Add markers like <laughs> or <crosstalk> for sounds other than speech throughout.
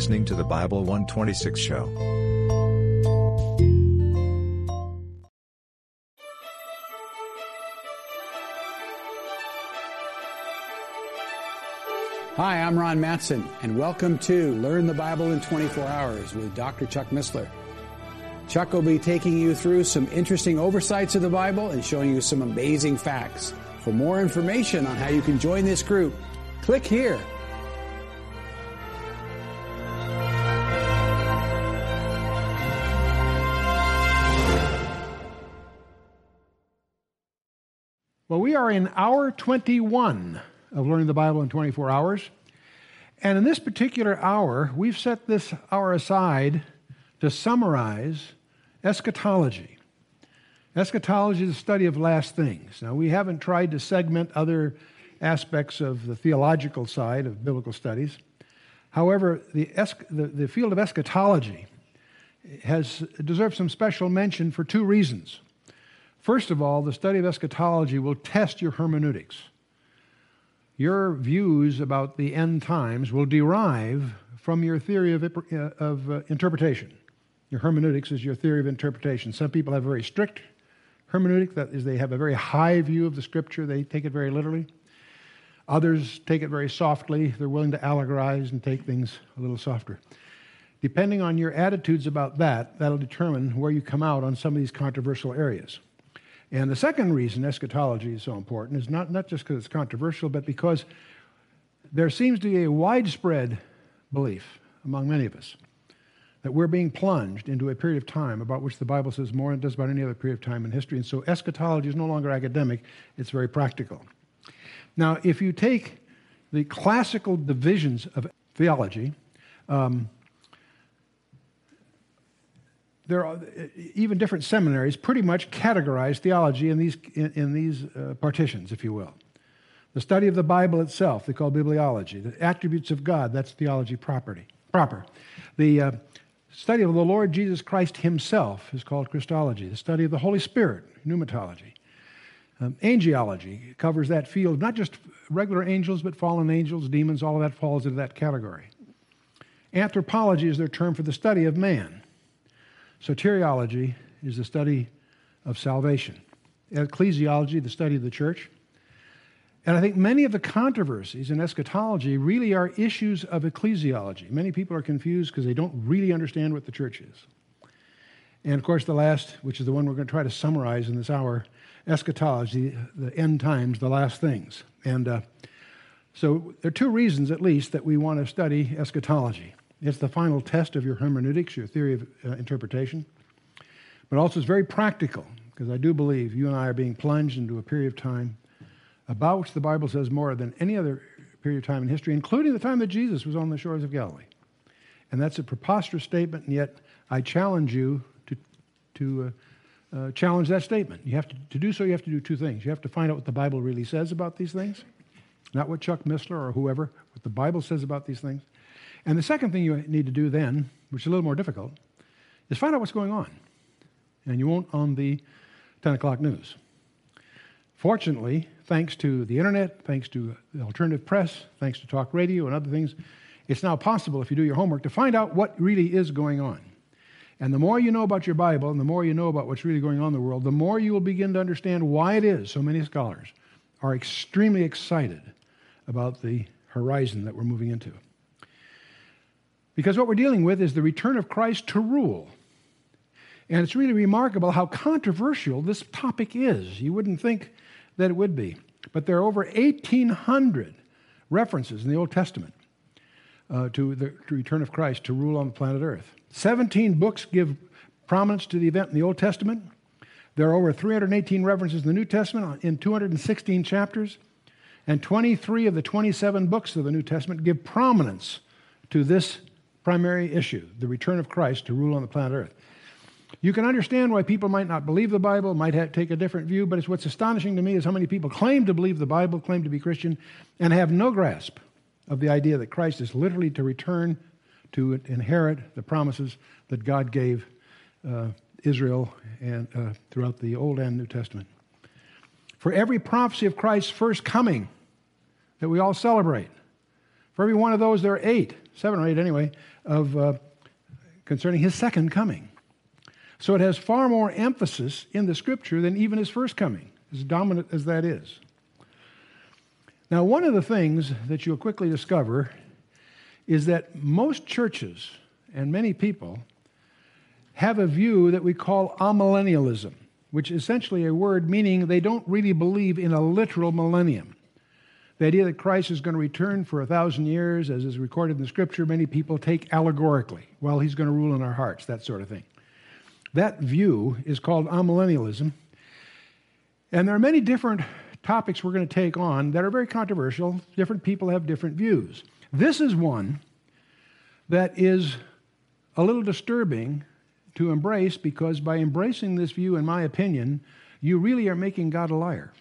listening to the Bible 126 show. Hi, I'm Ron Matson, and welcome to Learn the Bible in 24 Hours with Dr. Chuck Missler. Chuck will be taking you through some interesting oversights of the Bible and showing you some amazing facts. For more information on how you can join this group, click here. We are in hour 21 of learning the Bible in 24 hours. And in this particular hour, we've set this hour aside to summarize eschatology. Eschatology is the study of last things. Now, we haven't tried to segment other aspects of the theological side of biblical studies. However, the, es- the, the field of eschatology has deserved some special mention for two reasons. First of all, the study of eschatology will test your hermeneutics. Your views about the end times will derive from your theory of, uh, of uh, interpretation. Your hermeneutics is your theory of interpretation. Some people have a very strict hermeneutic, that is, they have a very high view of the scripture, they take it very literally. Others take it very softly, they're willing to allegorize and take things a little softer. Depending on your attitudes about that, that'll determine where you come out on some of these controversial areas. And the second reason eschatology is so important is not, not just because it's controversial, but because there seems to be a widespread belief among many of us that we're being plunged into a period of time about which the Bible says more than it does about any other period of time in history. And so eschatology is no longer academic, it's very practical. Now, if you take the classical divisions of theology, um, there are even different seminaries pretty much categorize theology in these, in, in these uh, partitions, if you will. The study of the Bible itself, they call bibliology. The attributes of God, that's theology property, proper. The uh, study of the Lord Jesus Christ himself is called Christology. The study of the Holy Spirit, pneumatology. Um, angelology covers that field, not just regular angels, but fallen angels, demons, all of that falls into that category. Anthropology is their term for the study of man. Soteriology is the study of salvation. Ecclesiology, the study of the church. And I think many of the controversies in eschatology really are issues of ecclesiology. Many people are confused because they don't really understand what the church is. And of course, the last, which is the one we're going to try to summarize in this hour, eschatology, the end times, the last things. And uh, so there are two reasons, at least, that we want to study eschatology. It's the final test of your hermeneutics, your theory of uh, interpretation, but also it's very practical because I do believe you and I are being plunged into a period of time about which the Bible says more than any other period of time in history, including the time that Jesus was on the shores of Galilee. And that's a preposterous statement, and yet I challenge you to, to uh, uh, challenge that statement. You have to, to do so, you have to do two things. You have to find out what the Bible really says about these things, not what Chuck Missler or whoever, what the Bible says about these things. And the second thing you need to do then, which is a little more difficult, is find out what's going on. And you won't on the 10 o'clock news. Fortunately, thanks to the internet, thanks to the alternative press, thanks to talk radio and other things, it's now possible, if you do your homework, to find out what really is going on. And the more you know about your Bible and the more you know about what's really going on in the world, the more you will begin to understand why it is so many scholars are extremely excited about the horizon that we're moving into. Because what we're dealing with is the return of Christ to rule. And it's really remarkable how controversial this topic is. You wouldn't think that it would be. But there are over 1,800 references in the Old Testament uh, to the to return of Christ to rule on the planet Earth. 17 books give prominence to the event in the Old Testament. There are over 318 references in the New Testament in 216 chapters. And 23 of the 27 books of the New Testament give prominence to this primary issue the return of Christ to rule on the planet Earth. You can understand why people might not believe the Bible, might have, take a different view, but it's what's astonishing to me is how many people claim to believe the Bible, claim to be Christian, and have no grasp of the idea that Christ is literally to return to inherit the promises that God gave uh, Israel and uh, throughout the Old and New Testament. For every prophecy of Christ's first coming that we all celebrate, For every one of those, there are eight, seven or eight anyway, of uh, concerning his second coming. So it has far more emphasis in the scripture than even his first coming, as dominant as that is. Now, one of the things that you'll quickly discover is that most churches and many people have a view that we call amillennialism, which is essentially a word meaning they don't really believe in a literal millennium. The idea that Christ is going to return for a thousand years, as is recorded in the scripture, many people take allegorically. Well, he's going to rule in our hearts, that sort of thing. That view is called amillennialism. And there are many different topics we're going to take on that are very controversial. Different people have different views. This is one that is a little disturbing to embrace because by embracing this view, in my opinion, you really are making God a liar.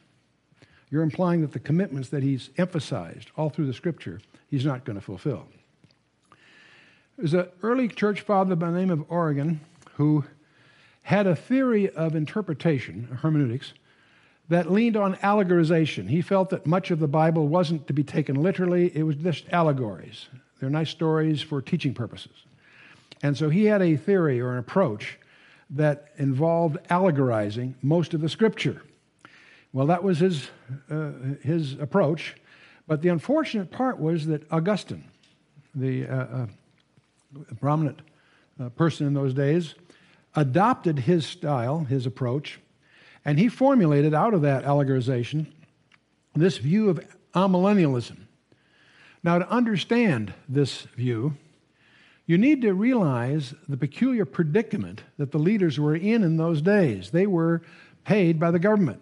You're implying that the commitments that he's emphasized all through the scripture, he's not going to fulfill. There's an early church father by the name of Origen who had a theory of interpretation, hermeneutics, that leaned on allegorization. He felt that much of the Bible wasn't to be taken literally, it was just allegories. They're nice stories for teaching purposes. And so he had a theory or an approach that involved allegorizing most of the scripture. Well, that was his, uh, his approach. But the unfortunate part was that Augustine, the uh, uh, prominent uh, person in those days, adopted his style, his approach, and he formulated out of that allegorization this view of amillennialism. Now, to understand this view, you need to realize the peculiar predicament that the leaders were in in those days. They were paid by the government.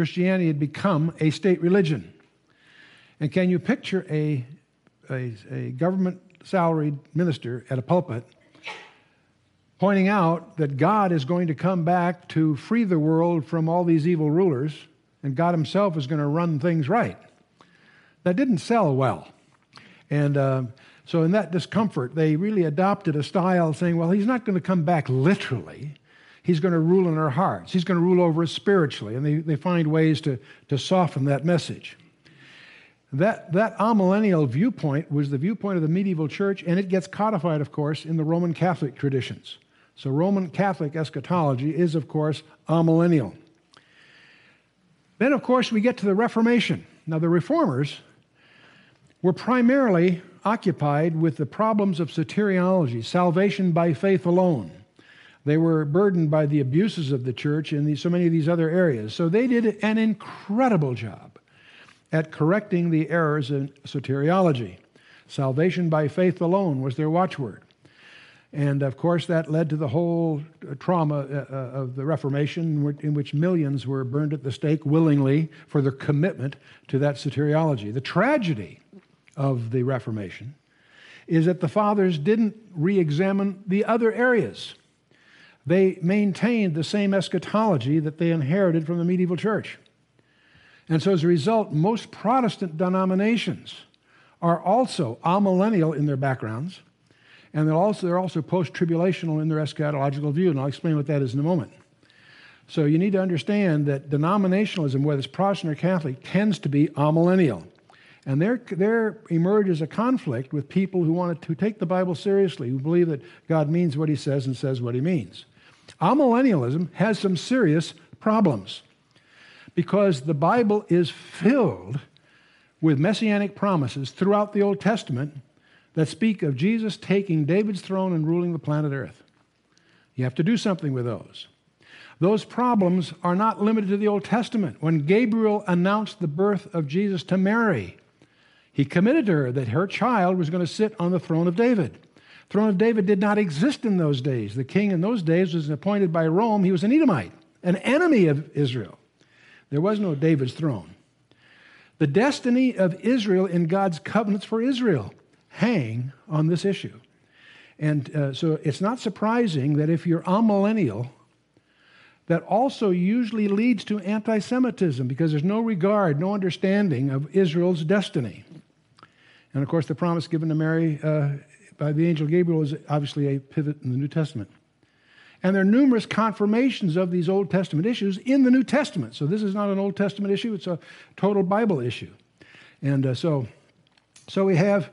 Christianity had become a state religion. And can you picture a, a, a government salaried minister at a pulpit pointing out that God is going to come back to free the world from all these evil rulers, and God Himself is going to run things right? That didn't sell well. And uh, so, in that discomfort, they really adopted a style saying, well, He's not going to come back literally. He's going to rule in our hearts. He's going to rule over us spiritually. And they, they find ways to, to soften that message. That, that amillennial viewpoint was the viewpoint of the medieval church, and it gets codified, of course, in the Roman Catholic traditions. So, Roman Catholic eschatology is, of course, amillennial. Then, of course, we get to the Reformation. Now, the reformers were primarily occupied with the problems of soteriology, salvation by faith alone. They were burdened by the abuses of the church in these, so many of these other areas. So they did an incredible job at correcting the errors in soteriology. Salvation by faith alone was their watchword. And of course, that led to the whole trauma uh, uh, of the Reformation, in which millions were burned at the stake willingly for their commitment to that soteriology. The tragedy of the Reformation is that the fathers didn't re examine the other areas they maintained the same eschatology that they inherited from the medieval church. And so, as a result, most Protestant denominations are also amillennial in their backgrounds, and they're also, they're also post tribulational in their eschatological view, and I'll explain what that is in a moment. So, you need to understand that denominationalism, whether it's Protestant or Catholic, tends to be amillennial. And there, there emerges a conflict with people who want to take the Bible seriously, who believe that God means what he says and says what he means. Amillennialism has some serious problems because the Bible is filled with messianic promises throughout the Old Testament that speak of Jesus taking David's throne and ruling the planet Earth. You have to do something with those. Those problems are not limited to the Old Testament. When Gabriel announced the birth of Jesus to Mary, he committed to her that her child was going to sit on the throne of David throne of David did not exist in those days. The king in those days was appointed by Rome. He was an Edomite, an enemy of Israel. There was no David's throne. The destiny of Israel in God's covenants for Israel hang on this issue. And uh, so it's not surprising that if you're amillennial, that also usually leads to anti Semitism because there's no regard, no understanding of Israel's destiny. And of course, the promise given to Mary uh, by the angel Gabriel is obviously a pivot in the New Testament. And there are numerous confirmations of these Old Testament issues in the New Testament. So this is not an Old Testament issue, it's a total Bible issue. And uh, so So we have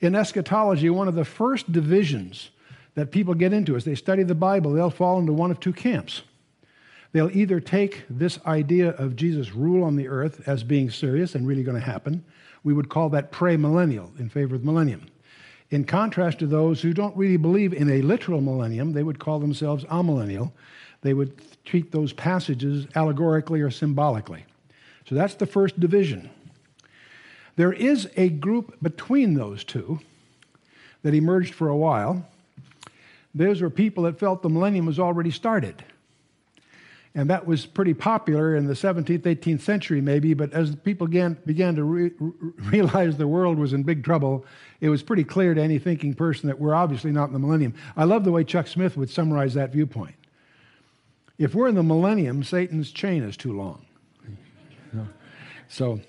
in eschatology one of the first divisions that people get into as they study the Bible. They'll fall into one of two camps. They'll either take this idea of Jesus' rule on the earth as being serious and really going to happen. We would call that premillennial in favor of millennium. In contrast to those who don't really believe in a literal millennium, they would call themselves amillennial. They would treat those passages allegorically or symbolically. So that's the first division. There is a group between those two that emerged for a while. Those were people that felt the millennium was already started. And that was pretty popular in the 17th, 18th century, maybe, but as people began, began to re- realize the world was in big trouble, it was pretty clear to any thinking person that we're obviously not in the millennium. I love the way Chuck Smith would summarize that viewpoint. If we're in the millennium, Satan's chain is too long. So,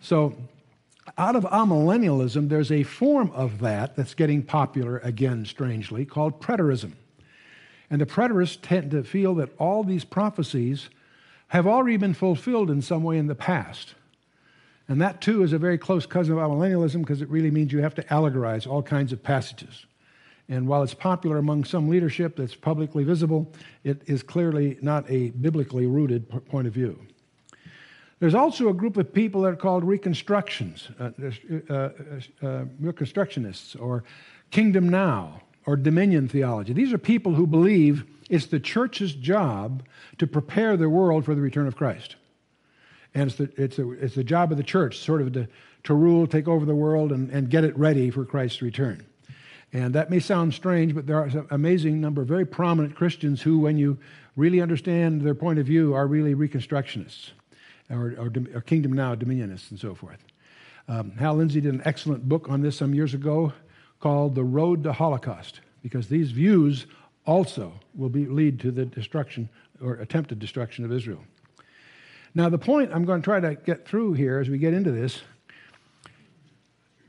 so out of amillennialism, there's a form of that that's getting popular again, strangely, called preterism. And the preterists tend to feel that all these prophecies have already been fulfilled in some way in the past. And that, too, is a very close cousin of amillennialism because it really means you have to allegorize all kinds of passages. And while it's popular among some leadership that's publicly visible, it is clearly not a biblically rooted point of view. There's also a group of people that are called reconstructions, uh, uh, uh, uh reconstructionists, or kingdom now, or dominion theology. These are people who believe it's the church's job to prepare the world for the return of Christ. And it's the, it's the, it's the job of the church, sort of to, to rule, take over the world, and, and get it ready for Christ's return. And that may sound strange, but there are an amazing number of very prominent Christians who, when you really understand their point of view, are really Reconstructionists or, or, or Kingdom Now Dominionists and so forth. Um, Hal Lindsey did an excellent book on this some years ago called The Road to Holocaust, because these views also will be, lead to the destruction or attempted destruction of Israel. Now, the point I'm going to try to get through here as we get into this,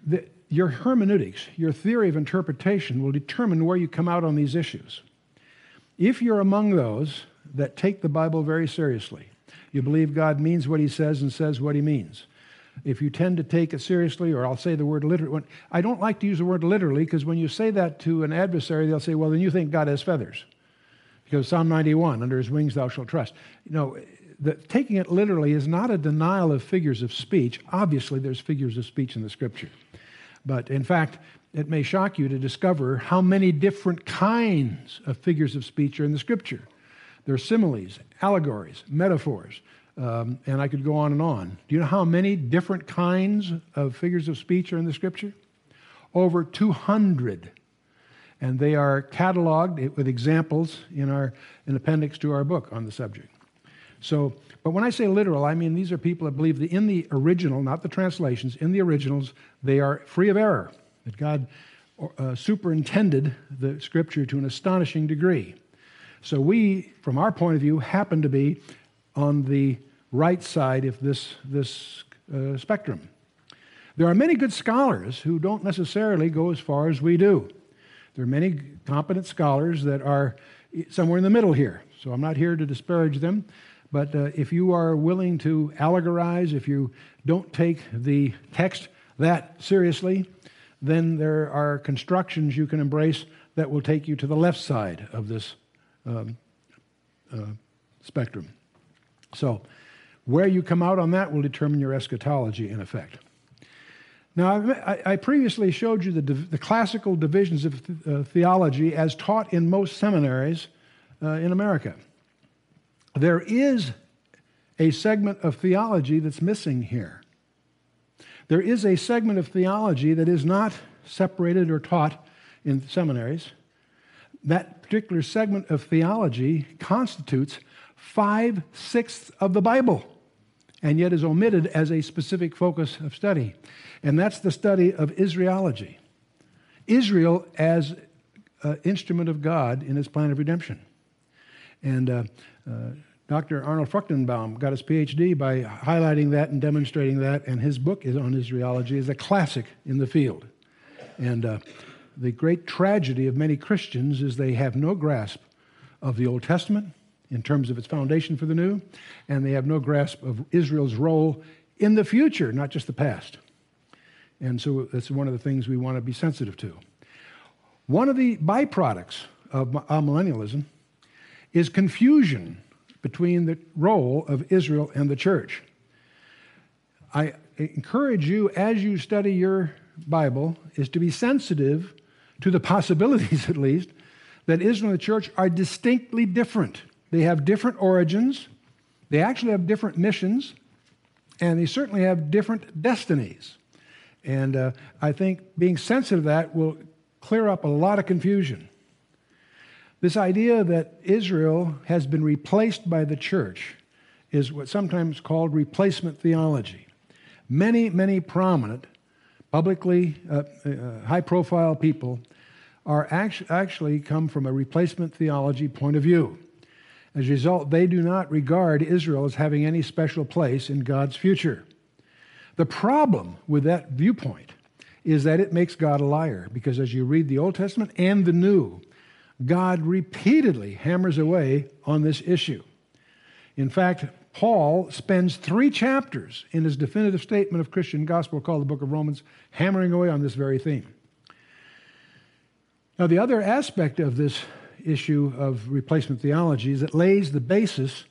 the, your hermeneutics, your theory of interpretation, will determine where you come out on these issues. If you're among those that take the Bible very seriously, you believe God means what he says and says what he means if you tend to take it seriously, or I'll say the word literally, I don't like to use the word literally because when you say that to an adversary, they'll say, well, then you think God has feathers. Because Psalm 91, under his wings thou shalt trust. You know, the, taking it literally is not a denial of figures of speech. Obviously, there's figures of speech in the scripture. But in fact, it may shock you to discover how many different kinds of figures of speech are in the scripture. There are similes, allegories, metaphors, um, and I could go on and on. Do you know how many different kinds of figures of speech are in the scripture? Over 200. And they are cataloged with examples in our in appendix to our book on the subject. So, but when I say literal, I mean these are people that believe that in the original, not the translations, in the originals, they are free of error. That God uh, superintended the scripture to an astonishing degree. So we, from our point of view, happen to be on the right side of this, this uh, spectrum. There are many good scholars who don't necessarily go as far as we do. There are many competent scholars that are somewhere in the middle here. So I'm not here to disparage them. But uh, if you are willing to allegorize, if you don't take the text that seriously, then there are constructions you can embrace that will take you to the left side of this um, uh, spectrum. So, where you come out on that will determine your eschatology, in effect. Now, I, previously showed you the, the classical divisions of th- uh, theology as taught in most seminaries uh, in America. There is a segment of theology that's missing here. There is a segment of theology that is not separated or taught in seminaries. That particular segment of theology constitutes five sixths of the Bible and yet is omitted as a specific focus of study. And that's the study of Israelology. Israel as an instrument of God in his plan of redemption. And uh, uh, Dr. Arnold Fruchtenbaum got his PhD by highlighting that and demonstrating that, and his book on Israelology is a classic in the field. And uh, the great tragedy of many Christians is they have no grasp of the Old Testament in terms of its foundation for the new, and they have no grasp of Israel's role in the future, not just the past. And so that's one of the things we want to be sensitive to. One of the byproducts of uh, millennialism is confusion between the role of Israel and the church. I encourage you, as you study your Bible, is to be sensitive to the possibilities, <laughs> at least, that Israel and the church are distinctly different. They have different origins, they actually have different missions, and they certainly have different destinies. And uh, I think being sensitive to that will clear up a lot of confusion. This idea that Israel has been replaced by the church is what's sometimes called replacement theology. Many, many prominent, publicly uh, uh, high profile people are actu- actually come from a replacement theology point of view. As a result, they do not regard Israel as having any special place in God's future. The problem with that viewpoint is that it makes God a liar, because as you read the Old Testament and the New, God repeatedly hammers away on this issue. In fact, Paul spends three chapters in his definitive statement of Christian gospel called the book of Romans, hammering away on this very theme. Now, the other aspect of this issue of replacement theology is it lays the basis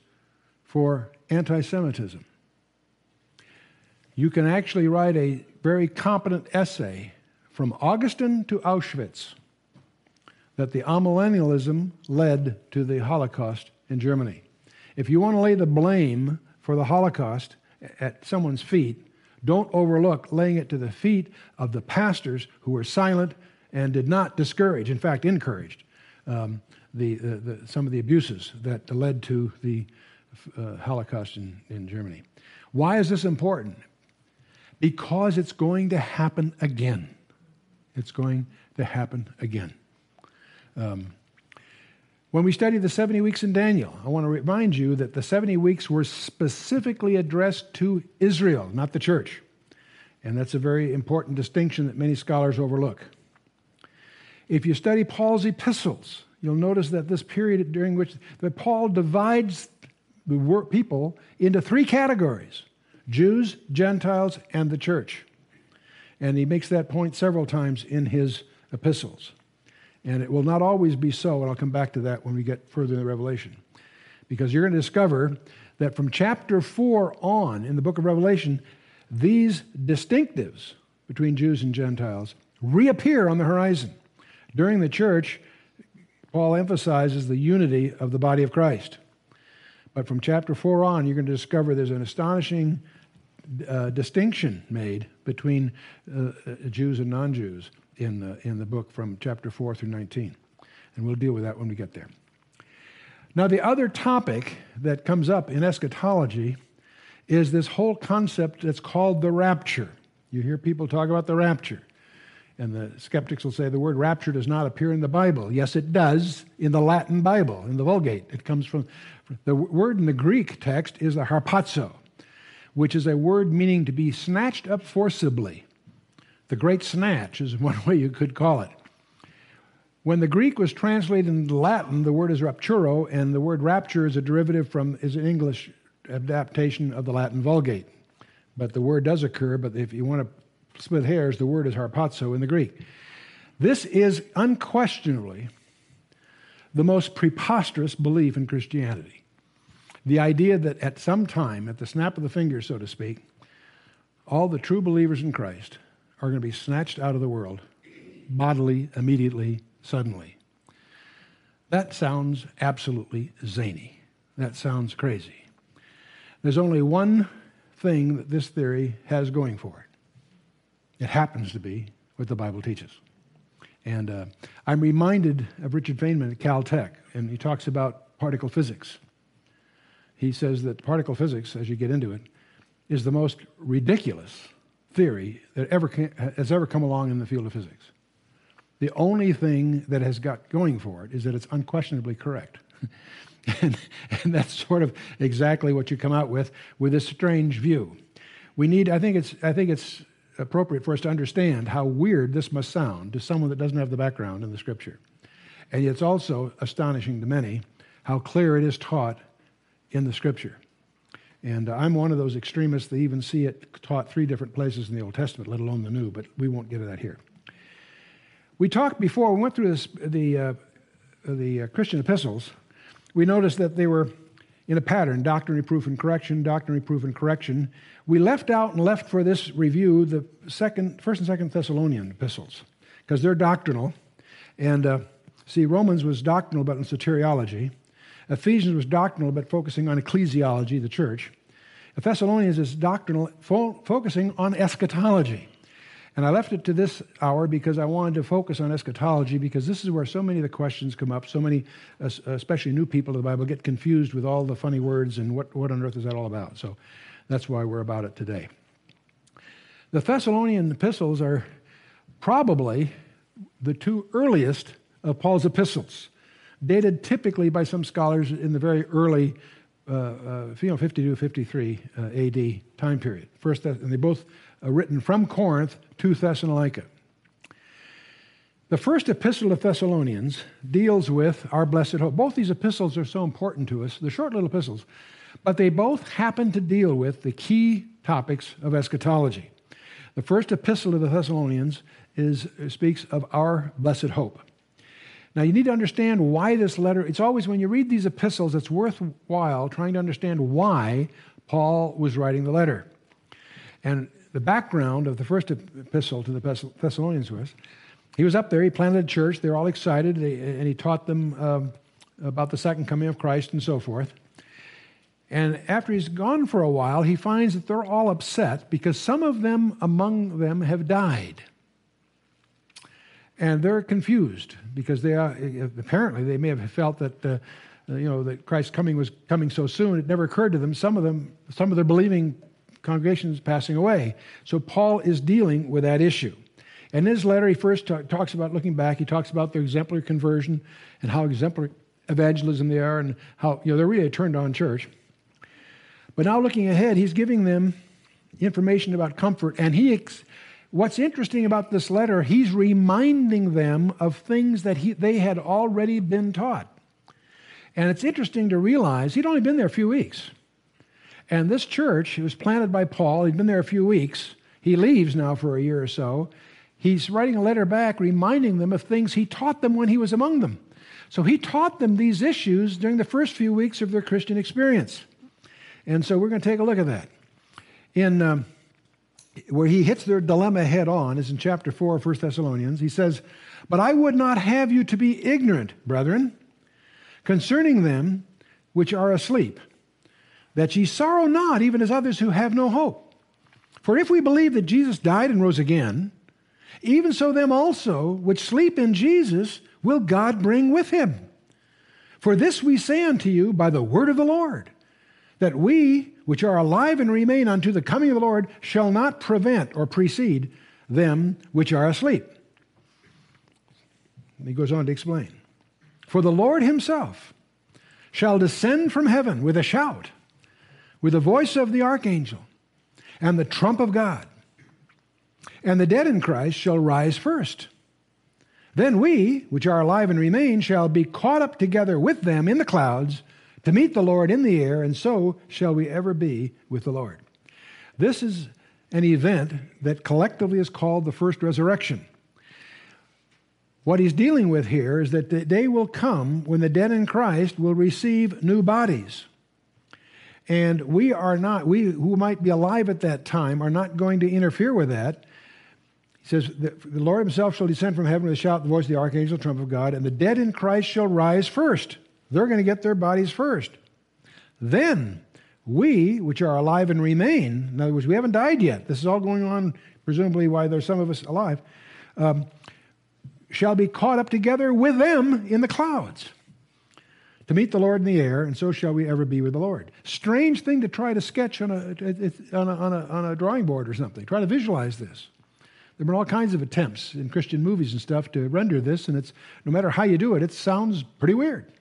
for anti Semitism. You can actually write a very competent essay from Augustine to Auschwitz that the amillennialism led to the Holocaust in Germany. If you want to lay the blame for the Holocaust at someone's feet, don't overlook laying it to the feet of the pastors who were silent and did not discourage, in fact, encouraged um, the, the, the, some of the abuses that led to the uh, Holocaust in, in Germany. Why is this important? Because it's going to happen again. It's going to happen again. Um, when we study the 70 weeks in Daniel, I want to remind you that the 70 weeks were specifically addressed to Israel, not the church. And that's a very important distinction that many scholars overlook. If you study Paul's epistles, you'll notice that this period during which that Paul divides the people into three categories Jews, Gentiles, and the church. And he makes that point several times in his epistles. And it will not always be so, and I'll come back to that when we get further in the Revelation. Because you're going to discover that from chapter 4 on in the book of Revelation, these distinctives between Jews and Gentiles reappear on the horizon. During the church, Paul emphasizes the unity of the body of Christ. But from chapter 4 on, you're going to discover there's an astonishing uh, distinction made between uh, Jews and non Jews in the, in the book from chapter 4 through 19. And we'll deal with that when we get there. Now, the other topic that comes up in eschatology is this whole concept that's called the rapture. You hear people talk about the rapture. And the skeptics will say the word rapture does not appear in the Bible. Yes, it does in the Latin Bible, in the Vulgate. It comes from the word in the Greek text is the harpazo, which is a word meaning to be snatched up forcibly. The great snatch is <laughs> one way you could call it. When the Greek was translated into Latin, the word is rapturo, and the word rapture is a derivative from, is an English adaptation of the Latin Vulgate. But the word does occur, but if you want to split hairs, the word is harpazo in the Greek. This is unquestionably the most preposterous belief in Christianity. The idea that at some time, at the snap of the finger, so to speak, all the true believers in Christ are going to be snatched out of the world bodily, immediately, suddenly. That sounds absolutely zany. That sounds crazy. There's only one thing that this theory has going for it. It happens to be what the Bible teaches. And uh, I'm reminded of Richard Feynman at Caltech, and he talks about particle physics. He says that particle physics, as you get into it, is the most ridiculous theory that ever has ever come along in the field of physics. The only thing that has got going for it is that it's unquestionably correct. <laughs> and, and, that's sort of exactly what you come out with with this strange view. We need, I think it's, I think it's appropriate for us to understand how weird this must sound to someone that doesn't have the background in the scripture. And yet it's also astonishing to many how clear it is taught in the scripture. And uh, I'm one of those extremists that even see it taught three different places in the Old Testament, let alone the New, but we won't get to that here. We talked before, we went through this, the, uh, the uh, Christian epistles, we noticed that they were in a pattern doctrine, reproof, and correction, doctrine, reproof, and correction. We left out and left for this review the second, first and second Thessalonian epistles because they're doctrinal. And uh, see, Romans was doctrinal but in soteriology. Ephesians was doctrinal but focusing on ecclesiology, the church. Thessalonians is doctrinal, fo- focusing on eschatology. And I left it to this hour because I wanted to focus on eschatology because this is where so many of the questions come up. So many, especially new people to the Bible, get confused with all the funny words and what, what on earth is that all about. So that's why we're about it today. The Thessalonian epistles are probably the two earliest of Paul's epistles, dated typically by some scholars in the very early uh, uh, you know, 52, 53 uh, AD time period. First, and they both Uh, written from Corinth to Thessalonica. The first epistle of Thessalonians deals with our blessed hope. Both these epistles are so important to us, they're short little epistles, but they both happen to deal with the key topics of eschatology. The first epistle of the Thessalonians is, speaks of our blessed hope. Now, you need to understand why this letter, it's always when you read these epistles, it's worthwhile trying to understand why Paul was writing the letter. And the background of the first epistle to the Thessalonians was he was up there, he planted a church, they're all excited, and he taught them um, about the second coming of Christ and so forth. And after he's gone for a while, he finds that they're all upset because some of them among them have died. And they're confused because they are, apparently they may have felt that uh, you know that Christ's coming was coming so soon. It never occurred to them. Some of them, some of their believing congregations passing away. So Paul is dealing with that issue. And in his letter, he first talk, talks about looking back. He talks about their exemplary conversion and how exemplary evangelism they are, and how you know they're really a turned on church. But now looking ahead, he's giving them information about comfort, and he ex- What's interesting about this letter, he's reminding them of things that he, they had already been taught. And it's interesting to realize he'd only been there a few weeks. And this church, it was planted by Paul, he'd been there a few weeks. He leaves now for a year or so. He's writing a letter back reminding them of things he taught them when he was among them. So he taught them these issues during the first few weeks of their Christian experience. And so we're going to take a look at that. In. Um, where he hits their dilemma head on is in chapter 4 of 1 Thessalonians. He says, But I would not have you to be ignorant, brethren, concerning them which are asleep, that ye sorrow not, even as others who have no hope. For if we believe that Jesus died and rose again, even so them also which sleep in Jesus will God bring with him. For this we say unto you by the word of the Lord, that we which are alive and remain unto the coming of the Lord shall not prevent or precede them which are asleep. And he goes on to explain. For the Lord himself shall descend from heaven with a shout, with the voice of the archangel, and the trump of God. And the dead in Christ shall rise first. Then we, which are alive and remain, shall be caught up together with them in the clouds to meet the Lord in the air, and so shall we ever be with the Lord. This is an event that collectively is called the first resurrection. What he's dealing with here is that the day will come when the dead in Christ will receive new bodies. And we are not, we who might be alive at that time, are not going to interfere with that. He says, The Lord himself shall descend from heaven with a shout, the voice of the archangel, trump of God, and the dead in Christ shall rise first. They're going to get their bodies first. Then we, which are alive and remain, in other words, we haven't died yet. This is all going on, presumably, why there's some of us alive, um, shall be caught up together with them in the clouds to meet the Lord in the air, and so shall we ever be with the Lord. Strange thing to try to sketch on a, on a, on a, on a drawing board or something. Try to visualize this. There have been all kinds of attempts in Christian movies and stuff to render this, and it's no matter how you do it, it sounds pretty weird.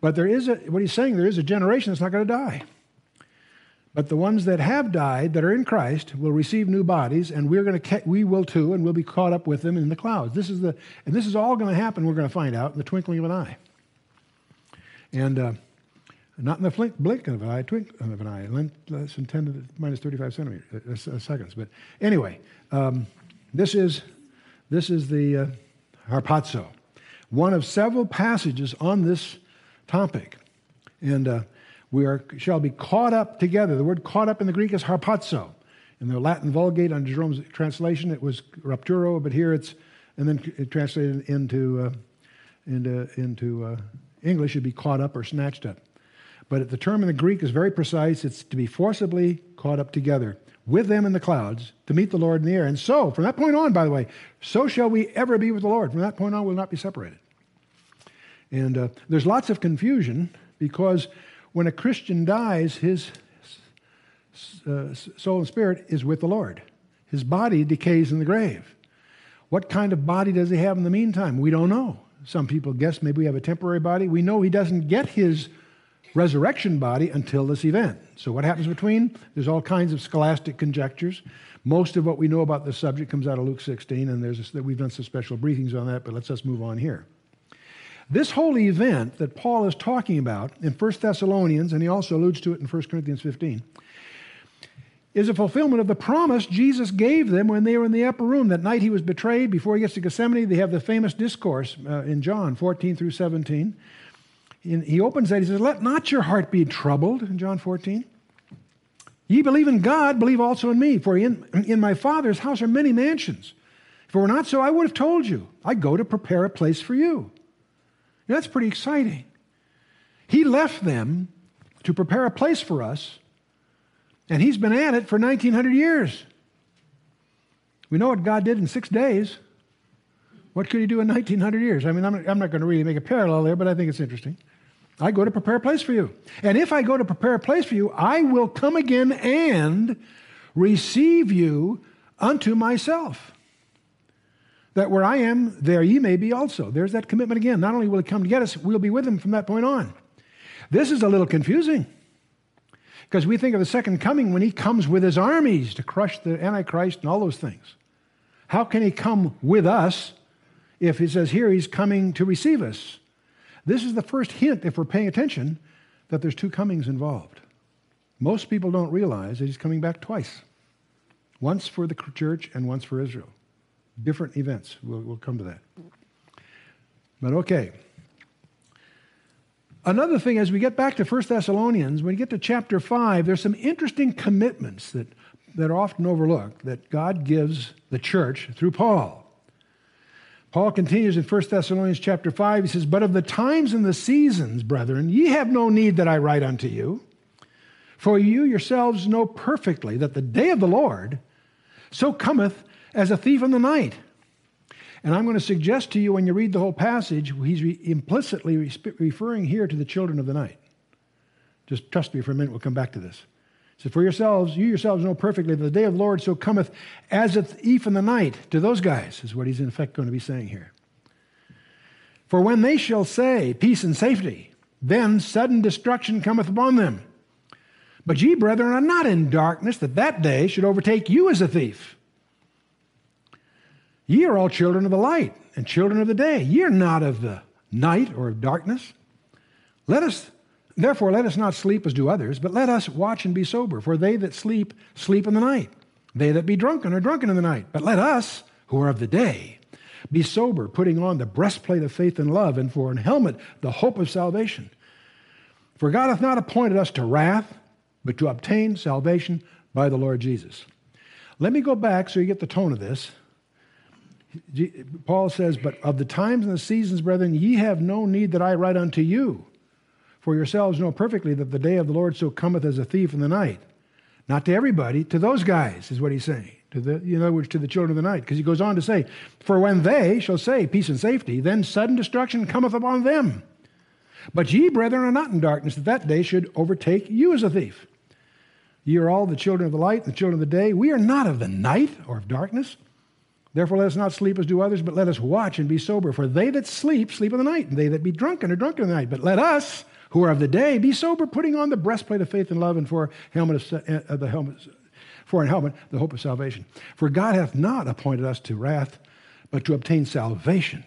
But there is a, what he's saying, there is a generation that's not going to die. But the ones that have died, that are in Christ, will receive new bodies, and we're going to, we will too, and we'll be caught up with them in the clouds. This is the, and this is all going to happen. We're going to find out in the twinkling of an eye. And uh, Not in the flink, blink of an eye, twink of an eye, less than 10 to the minus 35 centimeters, uh, uh, seconds. But anyway, um, this is, this is the uh, harpazo, one of several passages on this topic. And uh, we are, shall be caught up together. The word caught up in the Greek is harpazo. In the Latin Vulgate, under Jerome's translation, it was rapturo, but here it's, and then translated into, uh, into, into uh, English, it'd be caught up or snatched up. But the term in the Greek is very precise. It's to be forcibly caught up together with them in the clouds to meet the Lord in the air. And so, from that point on, by the way, so shall we ever be with the Lord. From that point on, we'll not be separated. And uh, there's lots of confusion because when a Christian dies, his uh, soul and spirit is with the Lord. His body decays in the grave. What kind of body does he have in the meantime? We don't know. Some people guess maybe we have a temporary body. We know he doesn't get his resurrection body until this event. So, what happens between? There's all kinds of scholastic conjectures. Most of what we know about this subject comes out of Luke 16, and there's a, we've done some special briefings on that, but let's just move on here. This whole event that Paul is talking about in 1 Thessalonians, and he also alludes to it in 1 Corinthians 15, is a fulfillment of the promise Jesus gave them when they were in the upper room. That night he was betrayed, before he gets to Gethsemane, they have the famous discourse uh, in John 14 through 17 he opens that. He says, Let not your heart be troubled, in John 14. Ye believe in God, believe also in me. For in, in my Father's house are many mansions. If it were not so, I would have told you. I go to prepare a place for you. That's pretty exciting. He left them to prepare a place for us, and he's been at it for 1900 years. We know what God did in six days. What could he do in 1900 years? I mean, I'm, I'm not going to really make a parallel there, but I think it's interesting. I go to prepare a place for you. And if I go to prepare a place for you, I will come again and receive you unto myself. That where I am, there ye may be also. There's that commitment again. Not only will he come to get us, we'll be with him from that point on. This is a little confusing because we think of the second coming when he comes with his armies to crush the Antichrist and all those things. How can he come with us if he says here he's coming to receive us? This is the first hint, if we're paying attention, that there's two comings involved. Most people don't realize that he's coming back twice once for the church and once for Israel. Different events. We'll, we'll come to that. But okay. Another thing, as we get back to 1 Thessalonians, when we get to chapter 5, there's some interesting commitments that, that are often overlooked that God gives the church through Paul. Paul continues in 1 Thessalonians chapter 5. He says, But of the times and the seasons, brethren, ye have no need that I write unto you. For you yourselves know perfectly that the day of the Lord so cometh as a thief in the night. And I'm going to suggest to you when you read the whole passage, he's re- implicitly re- referring here to the children of the night. Just trust me for a minute, we'll come back to this. He So for yourselves, you yourselves know perfectly that the day of the Lord so cometh as a thief in the night to those guys, is what he's in effect going to be saying here. For when they shall say peace and safety, then sudden destruction cometh upon them. But ye, brethren, are not in darkness, that that day should overtake you as a thief. Ye are all children of the light and children of the day. Ye are not of the night or of darkness. Let us Therefore, let us not sleep as do others, but let us watch and be sober. For they that sleep, sleep in the night. They that be drunken are drunken in the night. But let us, who are of the day, be sober, putting on the breastplate of faith and love, and for an helmet, the hope of salvation. For God hath not appointed us to wrath, but to obtain salvation by the Lord Jesus. Let me go back so you get the tone of this. Paul says, But of the times and the seasons, brethren, ye have no need that I write unto you. For yourselves know perfectly that the day of the Lord so cometh as a thief in the night. Not to everybody, to those guys, is what he's saying. To the, in other words, to the children of the night. Because he goes on to say, For when they shall say peace and safety, then sudden destruction cometh upon them. But ye, brethren, are not in darkness, that that day should overtake you as a thief. Ye are all the children of the light, the children of the day. We are not of the night or of darkness. Therefore, let us not sleep as do others, but let us watch and be sober. For they that sleep, sleep in the night, and they that be drunken are drunken in the night. But let us, who are of the day, be sober, putting on the breastplate of faith and love, and for helmet of, uh, the helmet, for an helmet the hope of salvation. For God hath not appointed us to wrath, but to obtain salvation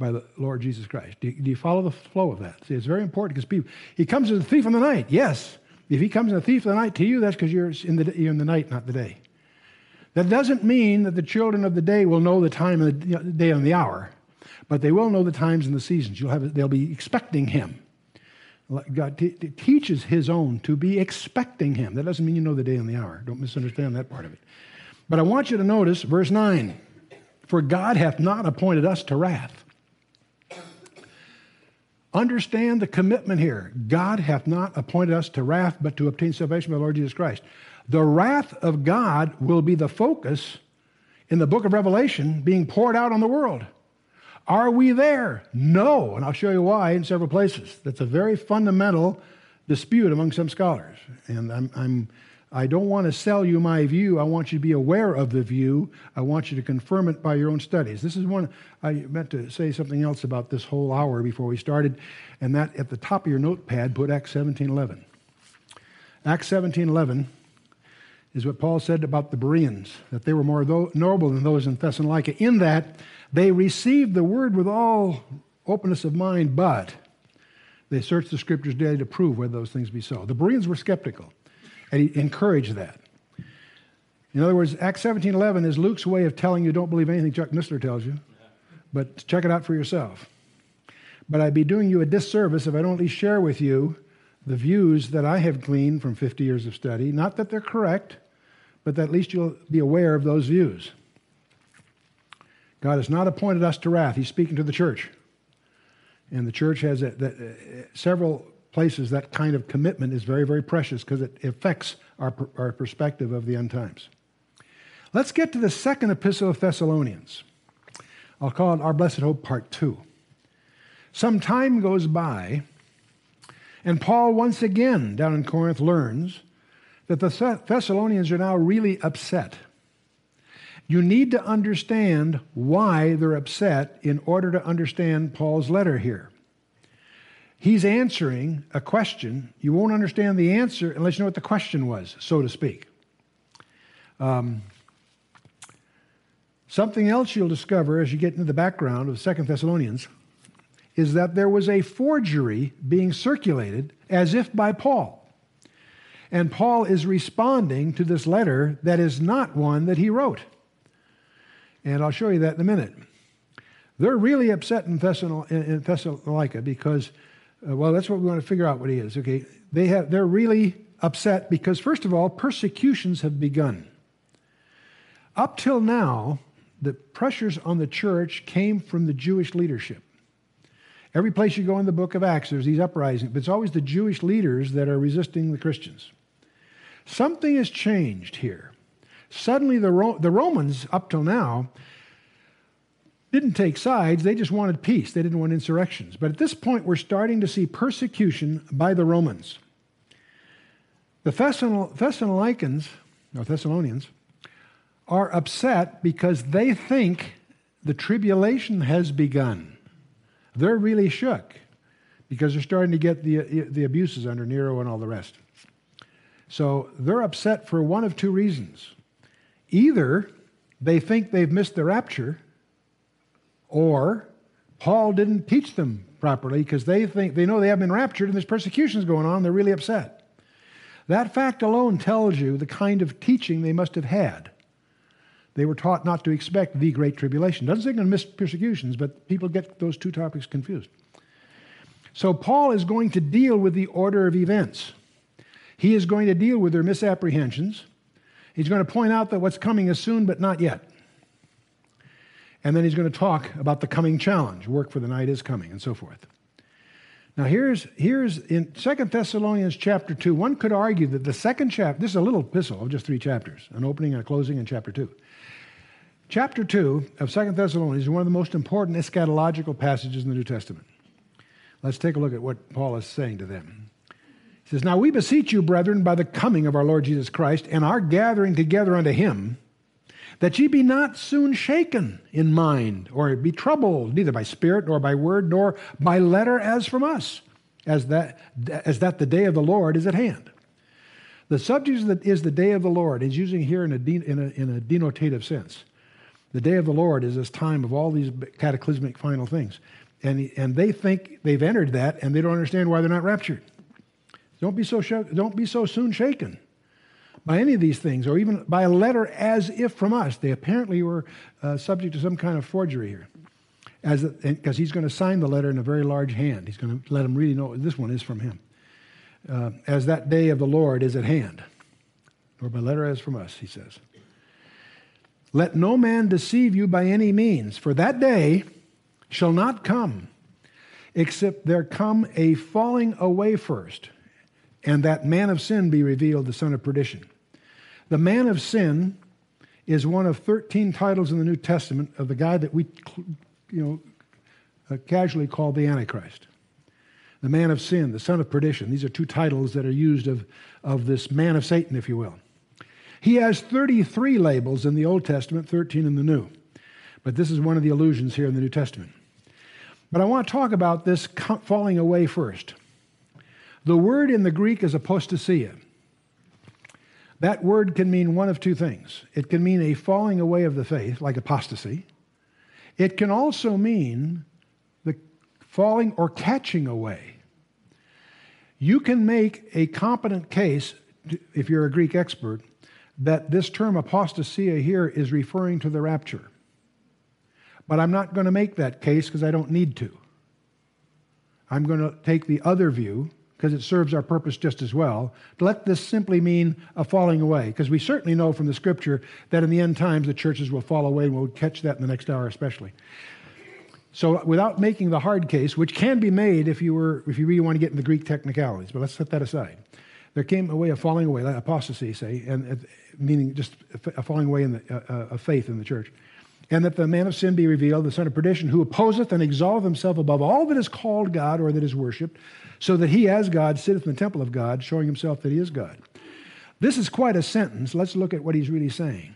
by the Lord Jesus Christ. Do you, do you follow the flow of that? See, it's very important because people, he comes as a thief in the night. Yes. If he comes as a thief in the night to you, that's because you're in the, you're in the night, not the day. That doesn't mean that the children of the day will know the time of the day and the hour, but they will know the times and the seasons. You'll have, they'll be expecting him. God t- t- teaches his own to be expecting him. That doesn't mean you know the day and the hour. Don't misunderstand that part of it. But I want you to notice verse 9 For God hath not appointed us to wrath. Understand the commitment here. God hath not appointed us to wrath, but to obtain salvation by the Lord Jesus Christ. The wrath of God will be the focus in the book of Revelation being poured out on the world. Are we there? No. And I'll show you why in several places. That's a very fundamental dispute among some scholars. And I'm, I'm, I don't want to sell you my view. I want you to be aware of the view. I want you to confirm it by your own studies. This is one, I meant to say something else about this whole hour before we started, and that at the top of your notepad, put Acts 17.11. Acts 17.11 is what Paul said about the Bereans, that they were more noble than those in Thessalonica, in that they received the word with all openness of mind, but they searched the scriptures daily to prove whether those things be so. The Bereans were skeptical, and he encouraged that. In other words, Acts 17.11 is Luke's way of telling you don't believe anything Chuck Missler tells you, but check it out for yourself. But I'd be doing you a disservice if I don't at least share with you the views that I have gleaned from 50 years of study. Not that they're correct, but at least you'll be aware of those views. God has not appointed us to wrath. He's speaking to the church. And the church has a, a, a, several places that kind of commitment is very, very precious because it affects our, our perspective of the end times. Let's get to the second epistle of Thessalonians. I'll call it Our Blessed Hope Part 2. Some time goes by, and Paul once again down in Corinth learns that the Thessalonians are now really upset you need to understand why they're upset in order to understand Paul's letter here. He's answering a question. You won't understand the answer unless you know what the question was, so to speak. Um, something else you'll discover as you get into the background of Second Thessalonians is that there was a forgery being circulated as if by Paul. And Paul is responding to this letter that is not one that he wrote. And I'll show you that in a minute. They're really upset in, Thessalonica because, uh, well, that's what we want to figure out what he is. Okay, they have, they're really upset because, first of all, persecutions have begun. Up till now, the pressures on the church came from the Jewish leadership. Every place you go in the book of Acts, there's these uprisings, but it's always the Jewish leaders that are resisting the Christians. Something has changed here. Suddenly, the, Ro- the Romans, up till now, didn't take sides. They just wanted peace. They didn't want insurrections. But at this point, we're starting to see persecution by the Romans. The Thessalonians, or Thessalonians, are upset because they think the tribulation has begun. They're really shook because they're starting to get the, the abuses under Nero and all the rest. So they're upset for one of two reasons. Either they think they've missed the rapture, or Paul didn't teach them properly because they think they know they have been raptured and there's persecutions going on. They're really upset. That fact alone tells you the kind of teaching they must have had. They were taught not to expect the great tribulation. Doesn't say going to miss persecutions, but people get those two topics confused. So Paul is going to deal with the order of events. He is going to deal with their misapprehensions. He's going to point out that what's coming is soon, but not yet. And then he's going to talk about the coming challenge work for the night is coming, and so forth. Now, here's, here's in Second Thessalonians chapter 2, one could argue that the second chapter, this is a little epistle of just three chapters, an opening and a closing in chapter 2. Chapter 2 of Second Thessalonians is one of the most important eschatological passages in the New Testament. Let's take a look at what Paul is saying to them. He says, Now we beseech you, brethren, by the coming of our Lord Jesus Christ and our gathering together unto him, that ye be not soon shaken in mind, or be troubled, neither by spirit, nor by word, nor by letter as from us, as that, as that the day of the Lord is at hand. The subject is the, is the day of the Lord. is using here in a, de, in, a, in a denotative sense. The day of the Lord is this time of all these cataclysmic final things. And, and they think they've entered that and they don't understand why they're not raptured. Don't be so, don't be so soon shaken by any of these things, or even by a letter as if from us. They apparently were uh, subject to some kind of forgery here, because he's going to sign the letter in a very large hand. He's going to let them really know this one is from him. Uh, as that day of the Lord is at hand, or by letter as from us, he says. Let no man deceive you by any means, for that day shall not come except there come a falling away first and that man of sin be revealed, the son of perdition. The man of sin is one of 13 titles in the New Testament of the guy that we, you know, uh, casually call the Antichrist. The man of sin, the son of perdition. These are two titles that are used of, of this man of Satan, if you will. He has 33 labels in the Old Testament, 13 in the New. But this is one of the allusions here in the New Testament. But I want to talk about this falling away first. The word in the Greek is apostasia. That word can mean one of two things. It can mean a falling away of the faith, like apostasy. It can also mean the falling or catching away. You can make a competent case, if you're a Greek expert, that this term apostasia here is referring to the rapture. But I'm not going to make that case because I don't need to. I'm going to take the other view because it serves our purpose just as well. Let this simply mean a falling away, because we certainly know from the scripture that in the end times the churches will fall away, and we'll catch that in the next hour especially. So, without making the hard case, which can be made if you were if you really want to get in the Greek technicalities, but let's set that aside. There came a way of falling away, apostasy, say, and uh, meaning just a falling away in the, uh, uh, of faith in the church and that the man of sin be revealed, the son of perdition, who opposeth and exalteth himself above all that is called God or that is worshipped, so that he, as God, sitteth in the temple of God, showing himself that he is God. This is quite a sentence. Let's look at what he's really saying.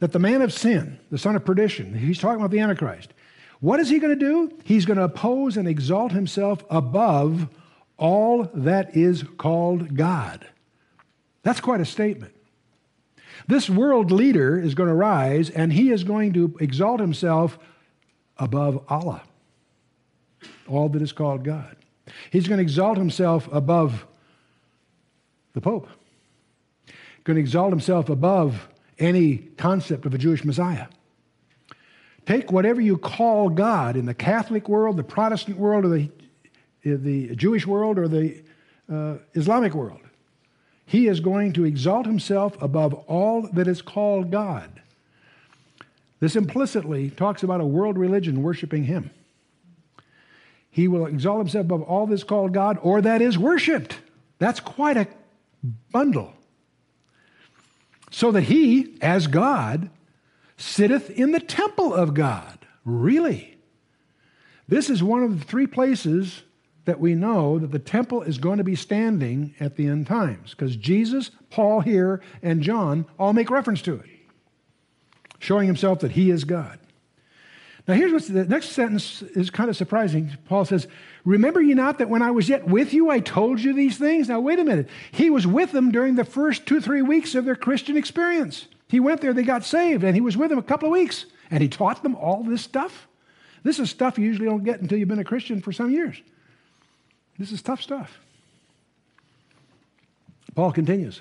That the man of sin, the son of perdition, he's talking about the Antichrist. What is he going to do? He's going to oppose and exalt himself above all that is called God. That's quite a statement. This world leader is going to rise and he is going to exalt himself above Allah, all that is called God. He's going to exalt himself above the Pope, going to exalt himself above any concept of a Jewish Messiah. Take whatever you call God in the Catholic world, the Protestant world, or the, the Jewish world, or the uh, Islamic world. He is going to exalt himself above all that is called God. This implicitly talks about a world religion worshiping him. He will exalt himself above all that's called God or that is worshiped. That's quite a bundle. So that he, as God, sitteth in the temple of God. Really? This is one of the three places that we know that the temple is going to be standing at the end times because Jesus, Paul here, and John all make reference to it, showing himself that he is God. Now, here's what's the next sentence is kind of surprising. Paul says, Remember ye not that when I was yet with you, I told you these things? Now, wait a minute. He was with them during the first two, three weeks of their Christian experience. He went there, they got saved, and he was with them a couple of weeks, and he taught them all this stuff. This is stuff you usually don't get until you've been a Christian for some years. This is tough stuff. Paul continues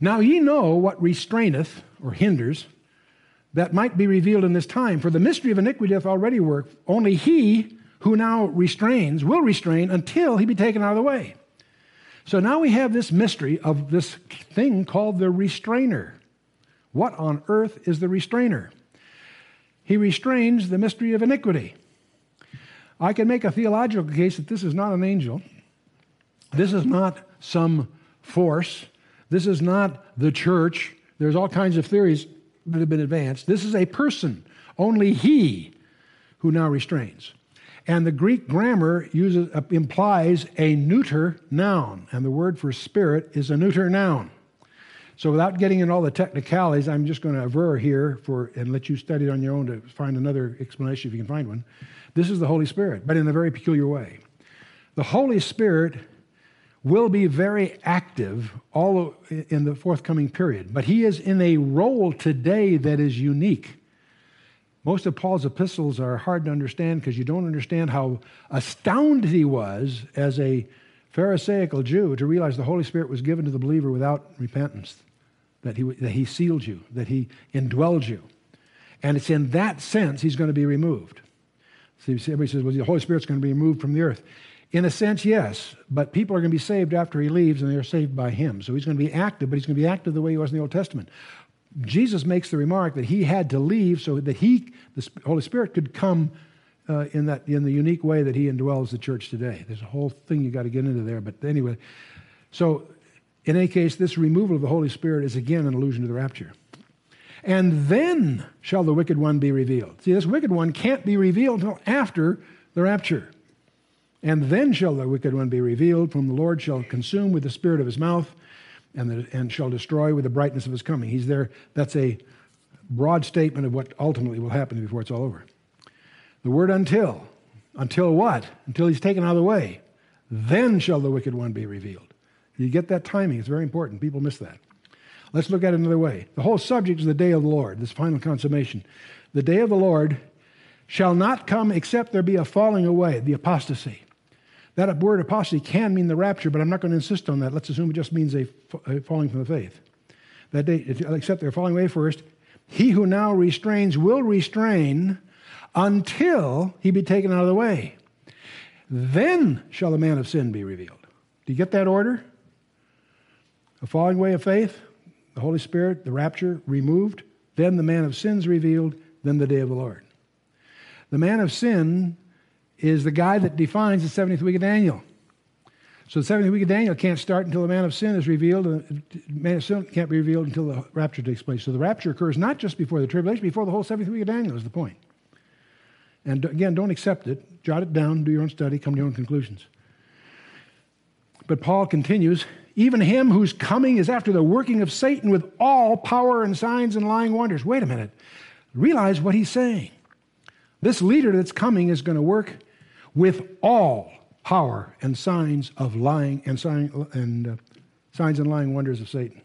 Now ye know what restraineth or hinders that might be revealed in this time, for the mystery of iniquity doth already work. Only he who now restrains will restrain until he be taken out of the way. So now we have this mystery of this thing called the restrainer. What on earth is the restrainer? He restrains the mystery of iniquity. I can make a theological case that this is not an angel. This is not some force. This is not the church. There's all kinds of theories that have been advanced. This is a person, only he who now restrains. And the Greek grammar uses, uh, implies a neuter noun, and the word for spirit is a neuter noun. So, without getting into all the technicalities, I'm just going to aver here for and let you study it on your own to find another explanation if you can find one. This is the Holy Spirit, but in a very peculiar way. The Holy Spirit will be very active all in the forthcoming period. But he is in a role today that is unique. Most of Paul's epistles are hard to understand because you don't understand how astounded he was as a Pharisaical Jew to realize the Holy Spirit was given to the believer without repentance, that he, that he sealed you, that he indwelled you. And it's in that sense he's going to be removed. See, everybody says, well, the Holy Spirit's going to be removed from the earth. In a sense, yes, but people are going to be saved after he leaves, and they're saved by him. So he's going to be active, but he's going to be active the way he was in the Old Testament. Jesus makes the remark that he had to leave so that he, the Holy Spirit, could come uh, in that in the unique way that he indwells the church today. There's a whole thing you got to get into there, but anyway. So, in any case, this removal of the Holy Spirit is again an allusion to the rapture. And then shall the wicked one be revealed. See, this wicked one can't be revealed until after the rapture. And then shall the wicked one be revealed, whom the Lord shall consume with the spirit of his mouth and, the, and shall destroy with the brightness of his coming. He's there. That's a broad statement of what ultimately will happen before it's all over. The word until. Until what? Until he's taken out of the way. Then shall the wicked one be revealed. You get that timing. It's very important. People miss that. Let's look at it another way. The whole subject is the day of the Lord, this final consummation. The day of the Lord shall not come except there be a falling away, the apostasy. That word apostasy can mean the rapture, but I'm not going to insist on that. Let's assume it just means a, falling from the faith. That day, except they're falling away first. He who now restrains will restrain until he be taken out of the way. Then shall the man of sin be revealed. Do you get that order? A falling away of faith, the Holy Spirit, the rapture removed, then the man of sin's revealed, then the day of the Lord. The man of sin is the guy that defines the 70th week of Daniel. So the 70th week of Daniel can't start until the man of sin is revealed, and man of sin can't be revealed until the rapture takes place. So the rapture occurs not just before the tribulation, before the whole 70th week of Daniel is the point. And again, don't accept it. Jot it down, do your own study, come to your own conclusions. But Paul continues even him whose coming is after the working of Satan with all power and signs and lying wonders. Wait a minute. Realize what he's saying. This leader that's coming is going to work with all power and signs of lying and, sign, and uh, signs and lying wonders of Satan,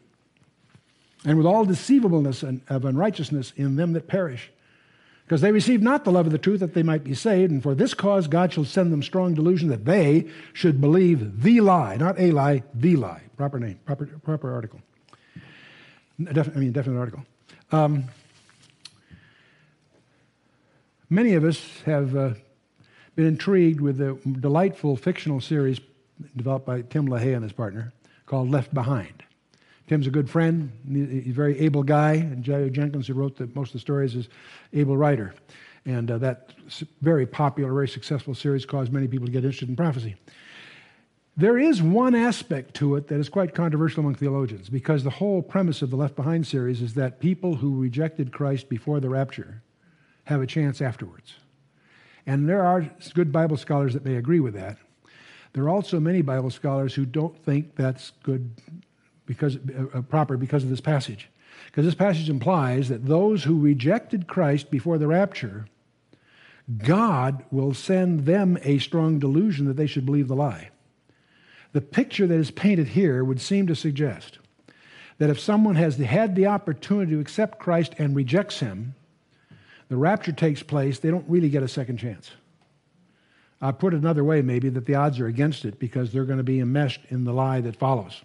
and with all deceivableness and, of unrighteousness in them that perish, because they receive not the love of the truth that they might be saved, and for this cause God shall send them strong delusion that they should believe the lie, not a lie, the lie. Proper name, proper, proper article. Def, I mean, definite article. Um, many of us have uh, been intrigued with the delightful fictional series developed by Tim LaHaye and his partner called Left Behind. Tim's a good friend. He's a very able guy. And Jerry Jenkins, who wrote the, most of the stories, is able writer. And uh, that very popular, very successful series caused many people to get interested in prophecy. There is one aspect to it that is quite controversial among theologians because the whole premise of the Left Behind series is that people who rejected Christ before the rapture have a chance afterwards. And there are good Bible scholars that may agree with that. There are also many Bible scholars who don't think that's good because uh, proper because of this passage. Because this passage implies that those who rejected Christ before the rapture, God will send them a strong delusion that they should believe the lie. The picture that is painted here would seem to suggest that if someone has had the opportunity to accept Christ and rejects him, the rapture takes place, they don't really get a second chance. I put it another way, maybe, that the odds are against it because they're going to be enmeshed in the lie that follows.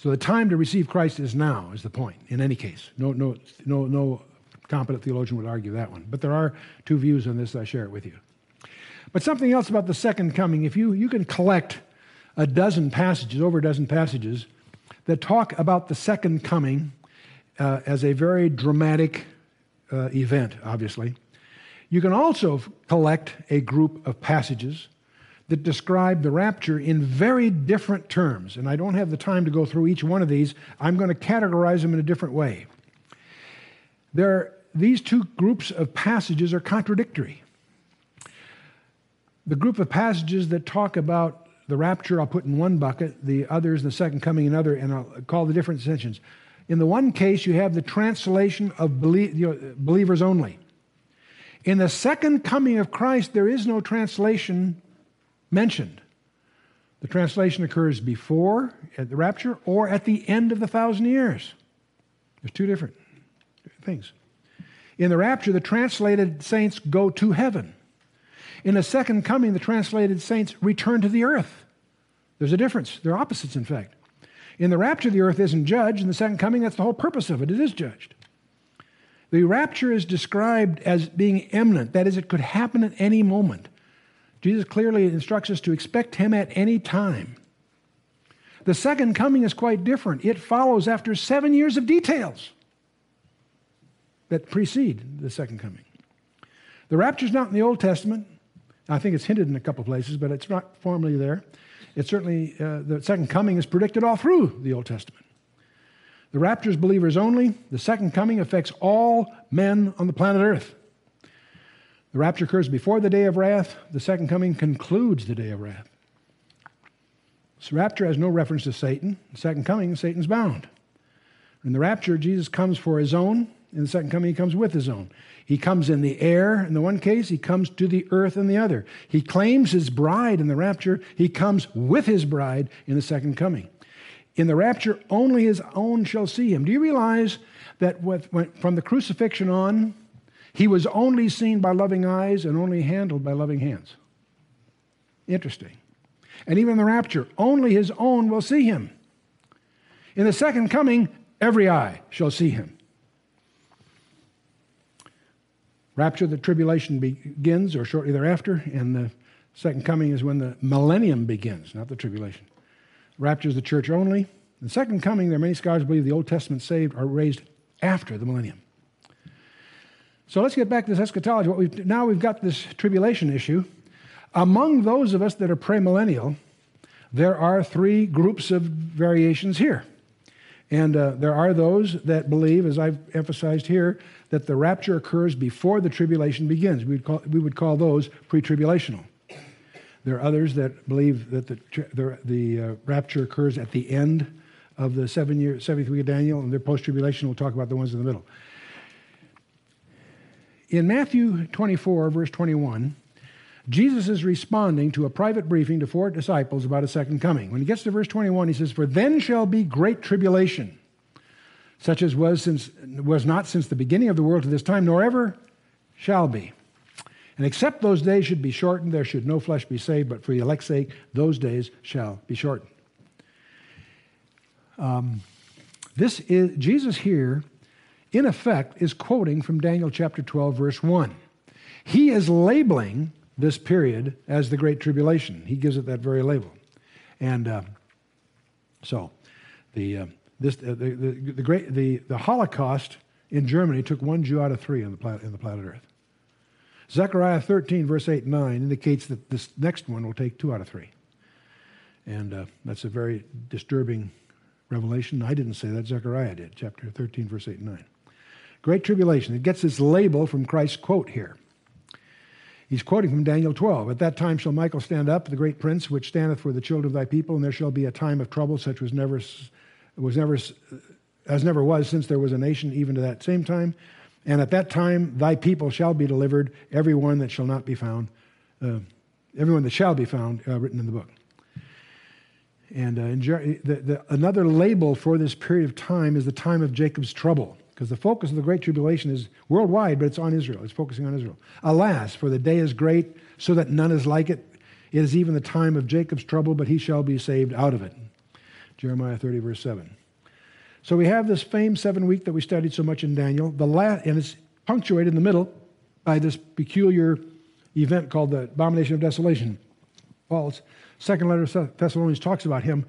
So the time to receive Christ is now, is the point, in any case. No, no, no, no competent theologian would argue that one. But there are two views on this. I share it with you. But something else about the second coming, if you, you can collect a dozen passages, over a dozen passages, that talk about the second coming uh, as a very dramatic uh, event, obviously. You can also collect a group of passages that describe the rapture in very different terms. And I don't have the time to go through each one of these. I'm going to categorize them in a different way. There, these two groups of passages are contradictory. The group of passages that talk about the rapture I'll put in one bucket, the others, the second coming, another, and I'll call the different sections. In the one case, you have the translation of belie- you know, believers only. In the second coming of Christ, there is no translation mentioned. The translation occurs before at the rapture or at the end of the thousand years. There's two different things. In the rapture, the translated saints go to heaven. In the second coming, the translated saints return to the earth. There's a difference. They're opposites, in fact. In the rapture, the earth isn't judged. In the second coming, that's the whole purpose of it. It is judged. The rapture is described as being imminent. That is, it could happen at any moment. Jesus clearly instructs us to expect him at any time. The second coming is quite different. It follows after seven years of details that precede the second coming. The rapture is not in the Old Testament. I think it's hinted in a couple places, but it's not formally there. It's certainly, uh, the second coming is predicted all through the Old Testament. The rapture is believers only. The second coming affects all men on the planet Earth. The rapture occurs before the day of wrath. The second coming concludes the day of wrath. So rapture has no reference to Satan. The second coming, Satan's bound. In the rapture, Jesus comes for his own. In the second coming, he comes with his own. He comes in the air in the one case, he comes to the earth in the other. He claims his bride in the rapture, he comes with his bride in the second coming. In the rapture, only his own shall see him. Do you realize that with, when, from the crucifixion on, he was only seen by loving eyes and only handled by loving hands? Interesting. And even the rapture, only his own will see him. In the second coming, every eye shall see him. Rapture, the tribulation begins, or shortly thereafter, and the second coming is when the millennium begins, not the tribulation. Rapture is the church only. The second coming, there are many scholars believe the Old Testament saved are raised after the millennium. So let's get back to this eschatology. What we've, now we've got this tribulation issue. Among those of us that are premillennial, there are three groups of variations here. And uh, there are those that believe, as I've emphasized here, that the rapture occurs before the tribulation begins. We would call, we would call those pre tribulational. There are others that believe that the, the, the uh, rapture occurs at the end of the seven year, seventh week of Daniel, and they're post tribulation. We'll talk about the ones in the middle. In Matthew 24, verse 21, Jesus is responding to a private briefing to four disciples about a second coming. When he gets to verse 21, he says, For then shall be great tribulation, such as was, since, was not since the beginning of the world to this time, nor ever shall be. And except those days should be shortened, there should no flesh be saved, but for the elect's sake, those days shall be shortened. Um, this is Jesus here, in effect, is quoting from Daniel chapter 12, verse 1. He is labeling this period as the Great Tribulation. He gives it that very label. And uh, so, the, uh, this, uh, the, the, the, great, the, the Holocaust in Germany took one Jew out of three on the planet, in the planet Earth. Zechariah 13, verse 8 and 9, indicates that this next one will take two out of three. And uh, that's a very disturbing revelation. I didn't say that, Zechariah did, chapter 13, verse 8 and 9. Great tribulation. It gets its label from Christ's quote here. He's quoting from Daniel 12. At that time shall Michael stand up, the great prince, which standeth for the children of thy people, and there shall be a time of trouble such was never, was never, as never was since there was a nation, even to that same time. And at that time thy people shall be delivered, every one that shall not be found, uh, everyone that shall be found, uh, written in the book. And uh, in, the, the, another label for this period of time is the time of Jacob's trouble because the focus of the Great Tribulation is worldwide, but it's on Israel. It's focusing on Israel. Alas, for the day is great, so that none is like it. It is even the time of Jacob's trouble, but he shall be saved out of it. Jeremiah 30, verse 7. So we have this famed seven week that we studied so much in Daniel, the last, and it's punctuated in the middle by this peculiar event called the abomination of desolation. Paul's second letter of Thessalonians talks about him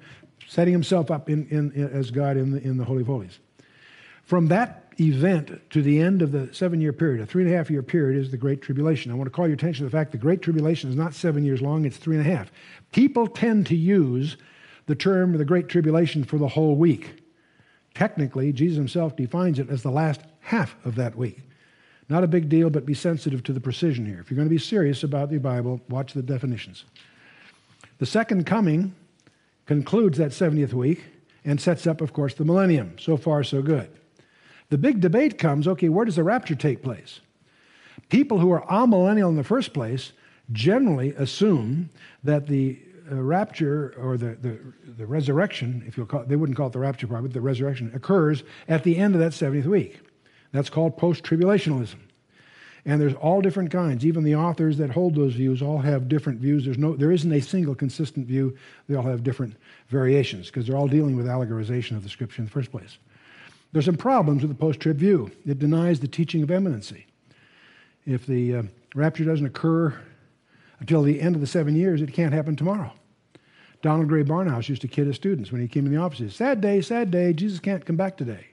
setting himself up in, in, in, as God in the, in the Holy of Holies. From that event to the end of the seven year period, a three and a half year period, is the Great Tribulation. I want to call your attention to the fact the Great Tribulation is not seven years long, it's three and a half. People tend to use the term the Great Tribulation for the whole week. Technically, Jesus himself defines it as the last half of that week. Not a big deal, but be sensitive to the precision here. If you're going to be serious about the Bible, watch the definitions. The second coming concludes that 70th week and sets up, of course, the millennium. So far, so good. The big debate comes okay, where does the rapture take place? People who are amillennial in the first place generally assume that the uh, rapture or the, the, the resurrection, if you'll call it, they wouldn't call it the rapture probably, but the resurrection occurs at the end of that 70th week. That's called post tribulationalism. And there's all different kinds. Even the authors that hold those views all have different views. There's no, there isn't a single consistent view. They all have different variations because they're all dealing with allegorization of the scripture in the first place. There's some problems with the post trib view. It denies the teaching of imminency. If the uh, rapture doesn't occur until the end of the seven years, it can't happen tomorrow. Donald Grey Barnhouse used to kid his students when he came in the office. Sad day, sad day, Jesus can't come back today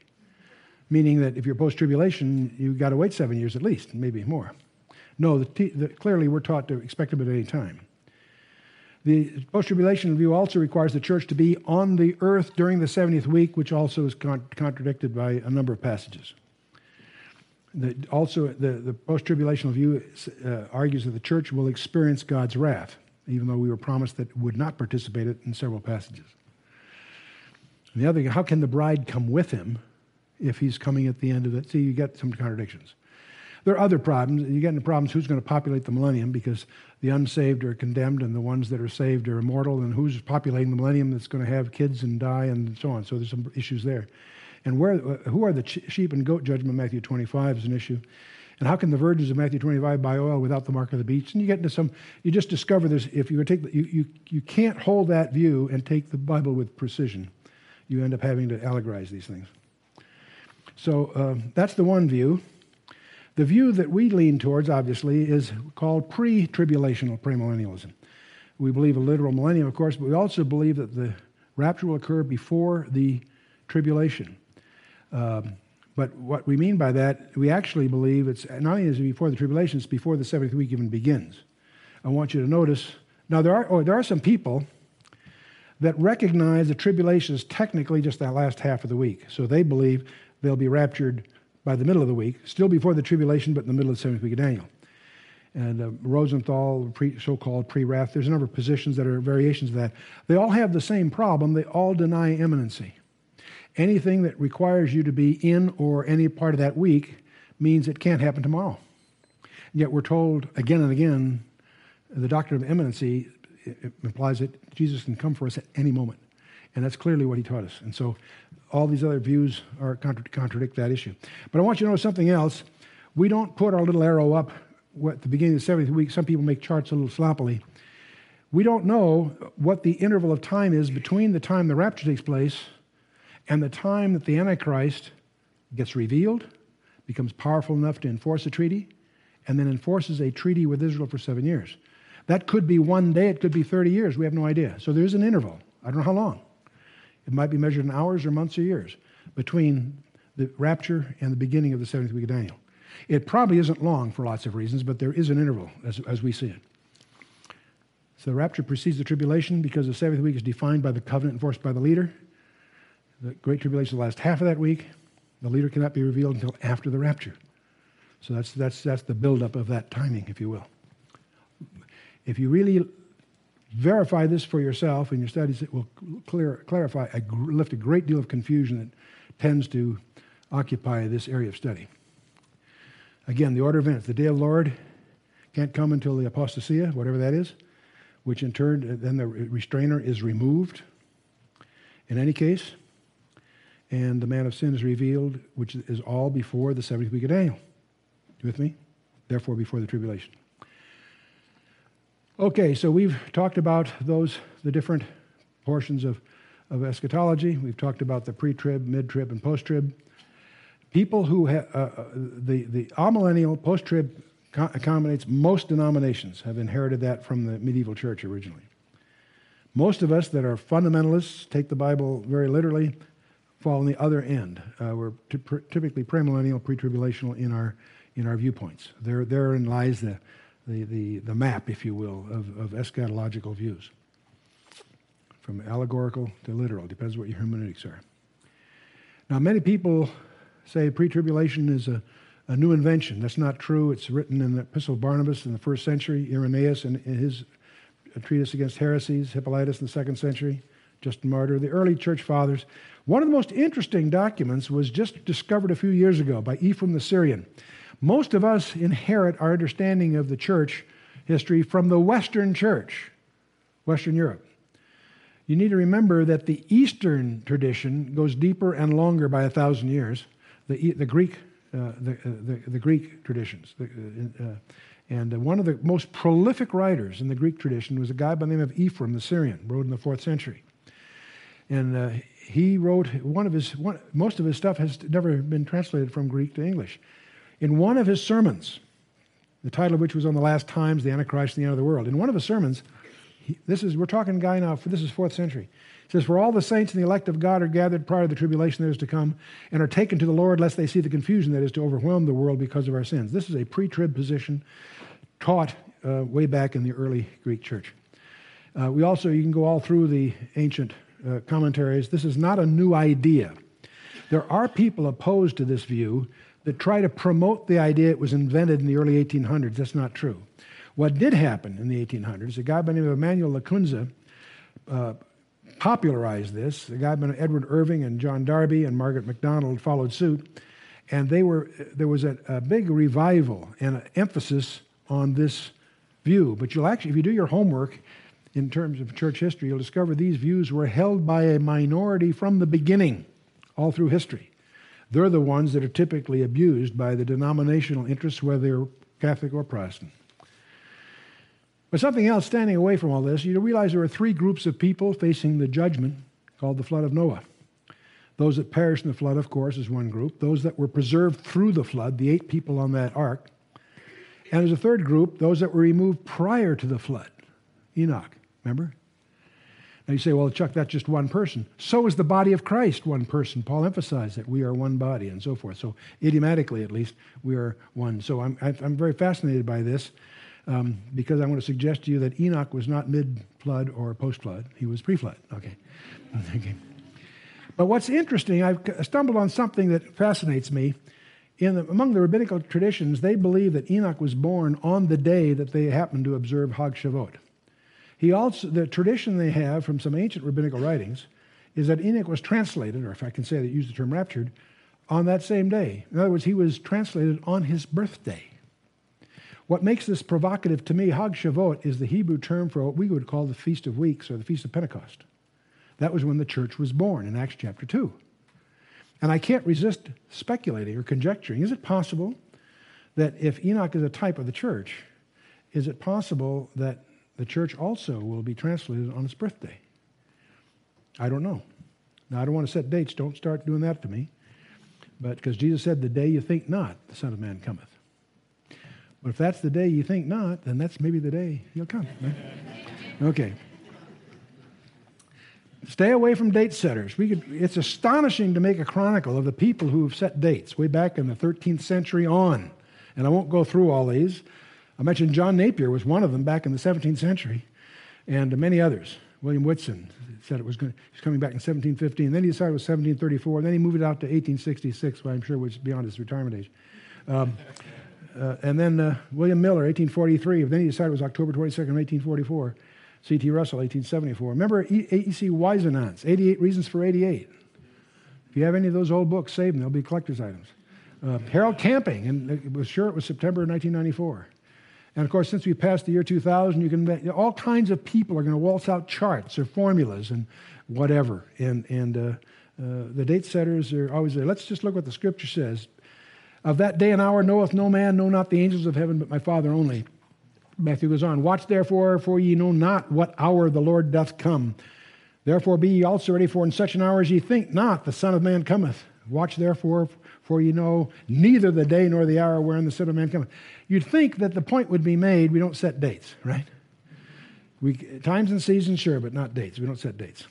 meaning that if you're post tribulation, you've got to wait seven years at least, maybe more. No, the the, clearly we're taught to expect him at any time. The post tribulation view also requires the church to be on the earth during the 70th week, which also is con- contradicted by a number of passages. The, also, the, the post tribulational view uh, argues that the church will experience God's wrath, even though we were promised that would not participate in several passages. And the other, how can the bride come with him if he's coming at the end of it. See, you get some contradictions. There are other problems. You get into problems who's going to populate the millennium because the unsaved are condemned and the ones that are saved are immortal, and who's populating the millennium that's going to have kids and die and so on. So there's some issues there. And where, who are the sheep and goat judgment, Matthew 25 is an issue. And how can the virgins of Matthew 25 buy oil without the mark of the beast? And you get into some, you just discover this, if you take, the, you, you, you can't hold that view and take the Bible with precision. You end up having to allegorize these things. So um, that's the one view. The view that we lean towards, obviously, is called pre tribulational premillennialism. We believe a literal millennium, of course, but we also believe that the rapture will occur before the tribulation. Um, but what we mean by that, we actually believe it's not only is it before the tribulation, it's before the seventh week even begins. I want you to notice. Now, there are, oh, there are some people that recognize the tribulation is technically just that last half of the week. So they believe they'll be raptured by the middle of the week, still before the tribulation, but in the middle of the seventh week of Daniel. And uh, Rosenthal, pre, so-called pre-wrath, there's a number of positions that are variations of that. They all have the same problem. They all deny imminency. Anything that requires you to be in or any part of that week means it can't happen tomorrow. And Yet we're told again and again the doctrine of imminency implies that Jesus can come for us at any moment. And that's clearly what he taught us. And so all these other views are contra- contradict that issue. But I want you to know something else. We don't put our little arrow up at the beginning of the seventh week. Some people make charts a little sloppily. We don't know what the interval of time is between the time the rapture takes place and the time that the Antichrist gets revealed, becomes powerful enough to enforce a treaty, and then enforces a treaty with Israel for seven years. That could be one day, it could be 30 years. We have no idea. So there's an interval. I don't know how long. It might be measured in hours or months or years between the rapture and the beginning of the seventh week of Daniel. It probably isn't long for lots of reasons, but there is an interval as, as we see it. So the rapture precedes the tribulation because the seventh week is defined by the covenant enforced by the leader. The Great Tribulation the last half of that week. The leader cannot be revealed until after the rapture. So that's, that's, that's the buildup of that timing, if you will. If you really verify this for yourself in your studies. It will clear, clarify, lift a great deal of confusion that tends to occupy this area of study. Again, the order of events. The day of the Lord can't come until the apostasia, whatever that is, which in turn, uh, then the restrainer is removed in any case, and the man of sin is revealed, which is all before the 70th week of Daniel. You with me? Therefore, before the tribulation. Okay, so we've talked about those, the different portions of, of eschatology. We've talked about the pre trib, mid trib, and post trib. People who have, uh, uh, the, the amillennial, post trib accommodates most denominations, have inherited that from the medieval church originally. Most of us that are fundamentalists, take the Bible very literally, fall on the other end. Uh, we're t- typically premillennial, pre tribulational in our, in our viewpoints. There, therein lies the, the, the, the map, if you will, of, of eschatological views. From allegorical to literal, depends what your hermeneutics are. Now, many people say pre tribulation is a, a new invention. That's not true. It's written in the Epistle of Barnabas in the first century, Irenaeus in, in his treatise against heresies, Hippolytus in the second century, Justin Martyr, the early church fathers. One of the most interesting documents was just discovered a few years ago by Ephraim the Syrian. Most of us inherit our understanding of the church history from the Western church, Western Europe. You need to remember that the Eastern tradition goes deeper and longer by a thousand years. The, the Greek, uh, the, uh, the, the, Greek traditions. Uh, uh and one of the most prolific writers in the Greek tradition was a guy by the name of Ephraim the Syrian, wrote in the fourth century. And uh, he wrote one of his, one, most of his stuff has never been translated from Greek to English. In one of his sermons, the title of which was on the last times, the Antichrist, and the end of the world. In one of his sermons, he, this is we're talking guy now. This is fourth century. Says, "For all the saints and the elect of God are gathered prior to the tribulation that is to come, and are taken to the Lord, lest they see the confusion that is to overwhelm the world because of our sins." This is a pre-trib position taught uh, way back in the early Greek church. Uh, we also you can go all through the ancient uh, commentaries. This is not a new idea. There are people opposed to this view that try to promote the idea it was invented in the early 1800s. That's not true. What did happen in the 1800s, a guy by the name of Emanuel Lacunza uh, popularized this. A guy by name of Edward Irving and John Darby and Margaret MacDonald followed suit. And they were, there was a, a big revival and an emphasis on this view. But you'll actually, if you do your homework in terms of church history, you'll discover these views were held by a minority from the beginning, all through history. They're the ones that are typically abused by the denominational interests, whether they're Catholic or Protestant. But something else standing away from all this, you realize there are three groups of people facing the judgment called the flood of Noah. Those that perished in the flood, of course, is one group. Those that were preserved through the flood, the eight people on that ark. And there's a third group, those that were removed prior to the flood. Enoch, remember? Now you say, well, Chuck, that's just one person. So is the body of Christ one person. Paul emphasized that we are one body and so forth. So, idiomatically at least, we are one. So, I'm, I'm very fascinated by this um, because I want to suggest to you that Enoch was not mid flood or post flood, he was pre flood. Okay. <laughs> okay. But what's interesting, I've stumbled on something that fascinates me. The, among the rabbinical traditions, they believe that Enoch was born on the day that they happened to observe Hag Shavuot. He also, the tradition they have from some ancient rabbinical writings is that Enoch was translated, or if I can say that, use the term raptured, on that same day. In other words, he was translated on his birthday. What makes this provocative to me, Hag Shavuot, is the Hebrew term for what we would call the Feast of Weeks or the Feast of Pentecost. That was when the church was born in Acts chapter 2. And I can't resist speculating or conjecturing. Is it possible that if Enoch is a type of the church, is it possible that the church also will be translated on its birthday. I don't know. Now, I don't want to set dates. Don't start doing that to me. But because Jesus said, The day you think not, the Son of Man cometh. But if that's the day you think not, then that's maybe the day he'll come. Right? Okay. Stay away from date setters. We could, it's astonishing to make a chronicle of the people who have set dates way back in the 13th century on. And I won't go through all these. I mentioned John Napier was one of them back in the 17th century, and many others. William Whiston said it was going, coming back in 1715. Then he decided it was 1734. And Then he moved it out to 1866, which I'm sure was beyond his retirement age. Um, uh, and then uh, William Miller, 1843. Then he decided it was October 22nd, 1844. C.T. Russell, 1874. Remember A.E.C. Whisenant, 88 Reasons for 88. If you have any of those old books, save them. They'll be collector's items. Uh, Harold Camping, and it was sure it was September 1994. And of course, since we passed the year 2000, you can all kinds of people are going to waltz out charts or formulas and whatever. And and uh, uh, the date setters are always there. Let's just look what the Scripture says. Of that day and hour knoweth no man, no not the angels of heaven, but my Father only. Matthew goes on. Watch therefore, for ye know not what hour the Lord doth come. Therefore be ye also ready, for in such an hour as ye think not, the Son of Man cometh. Watch therefore, for you know neither the day nor the hour wherein the Son of Man cometh. You'd think that the point would be made we don't set dates, right? We, times and seasons, sure, but not dates. We don't set dates.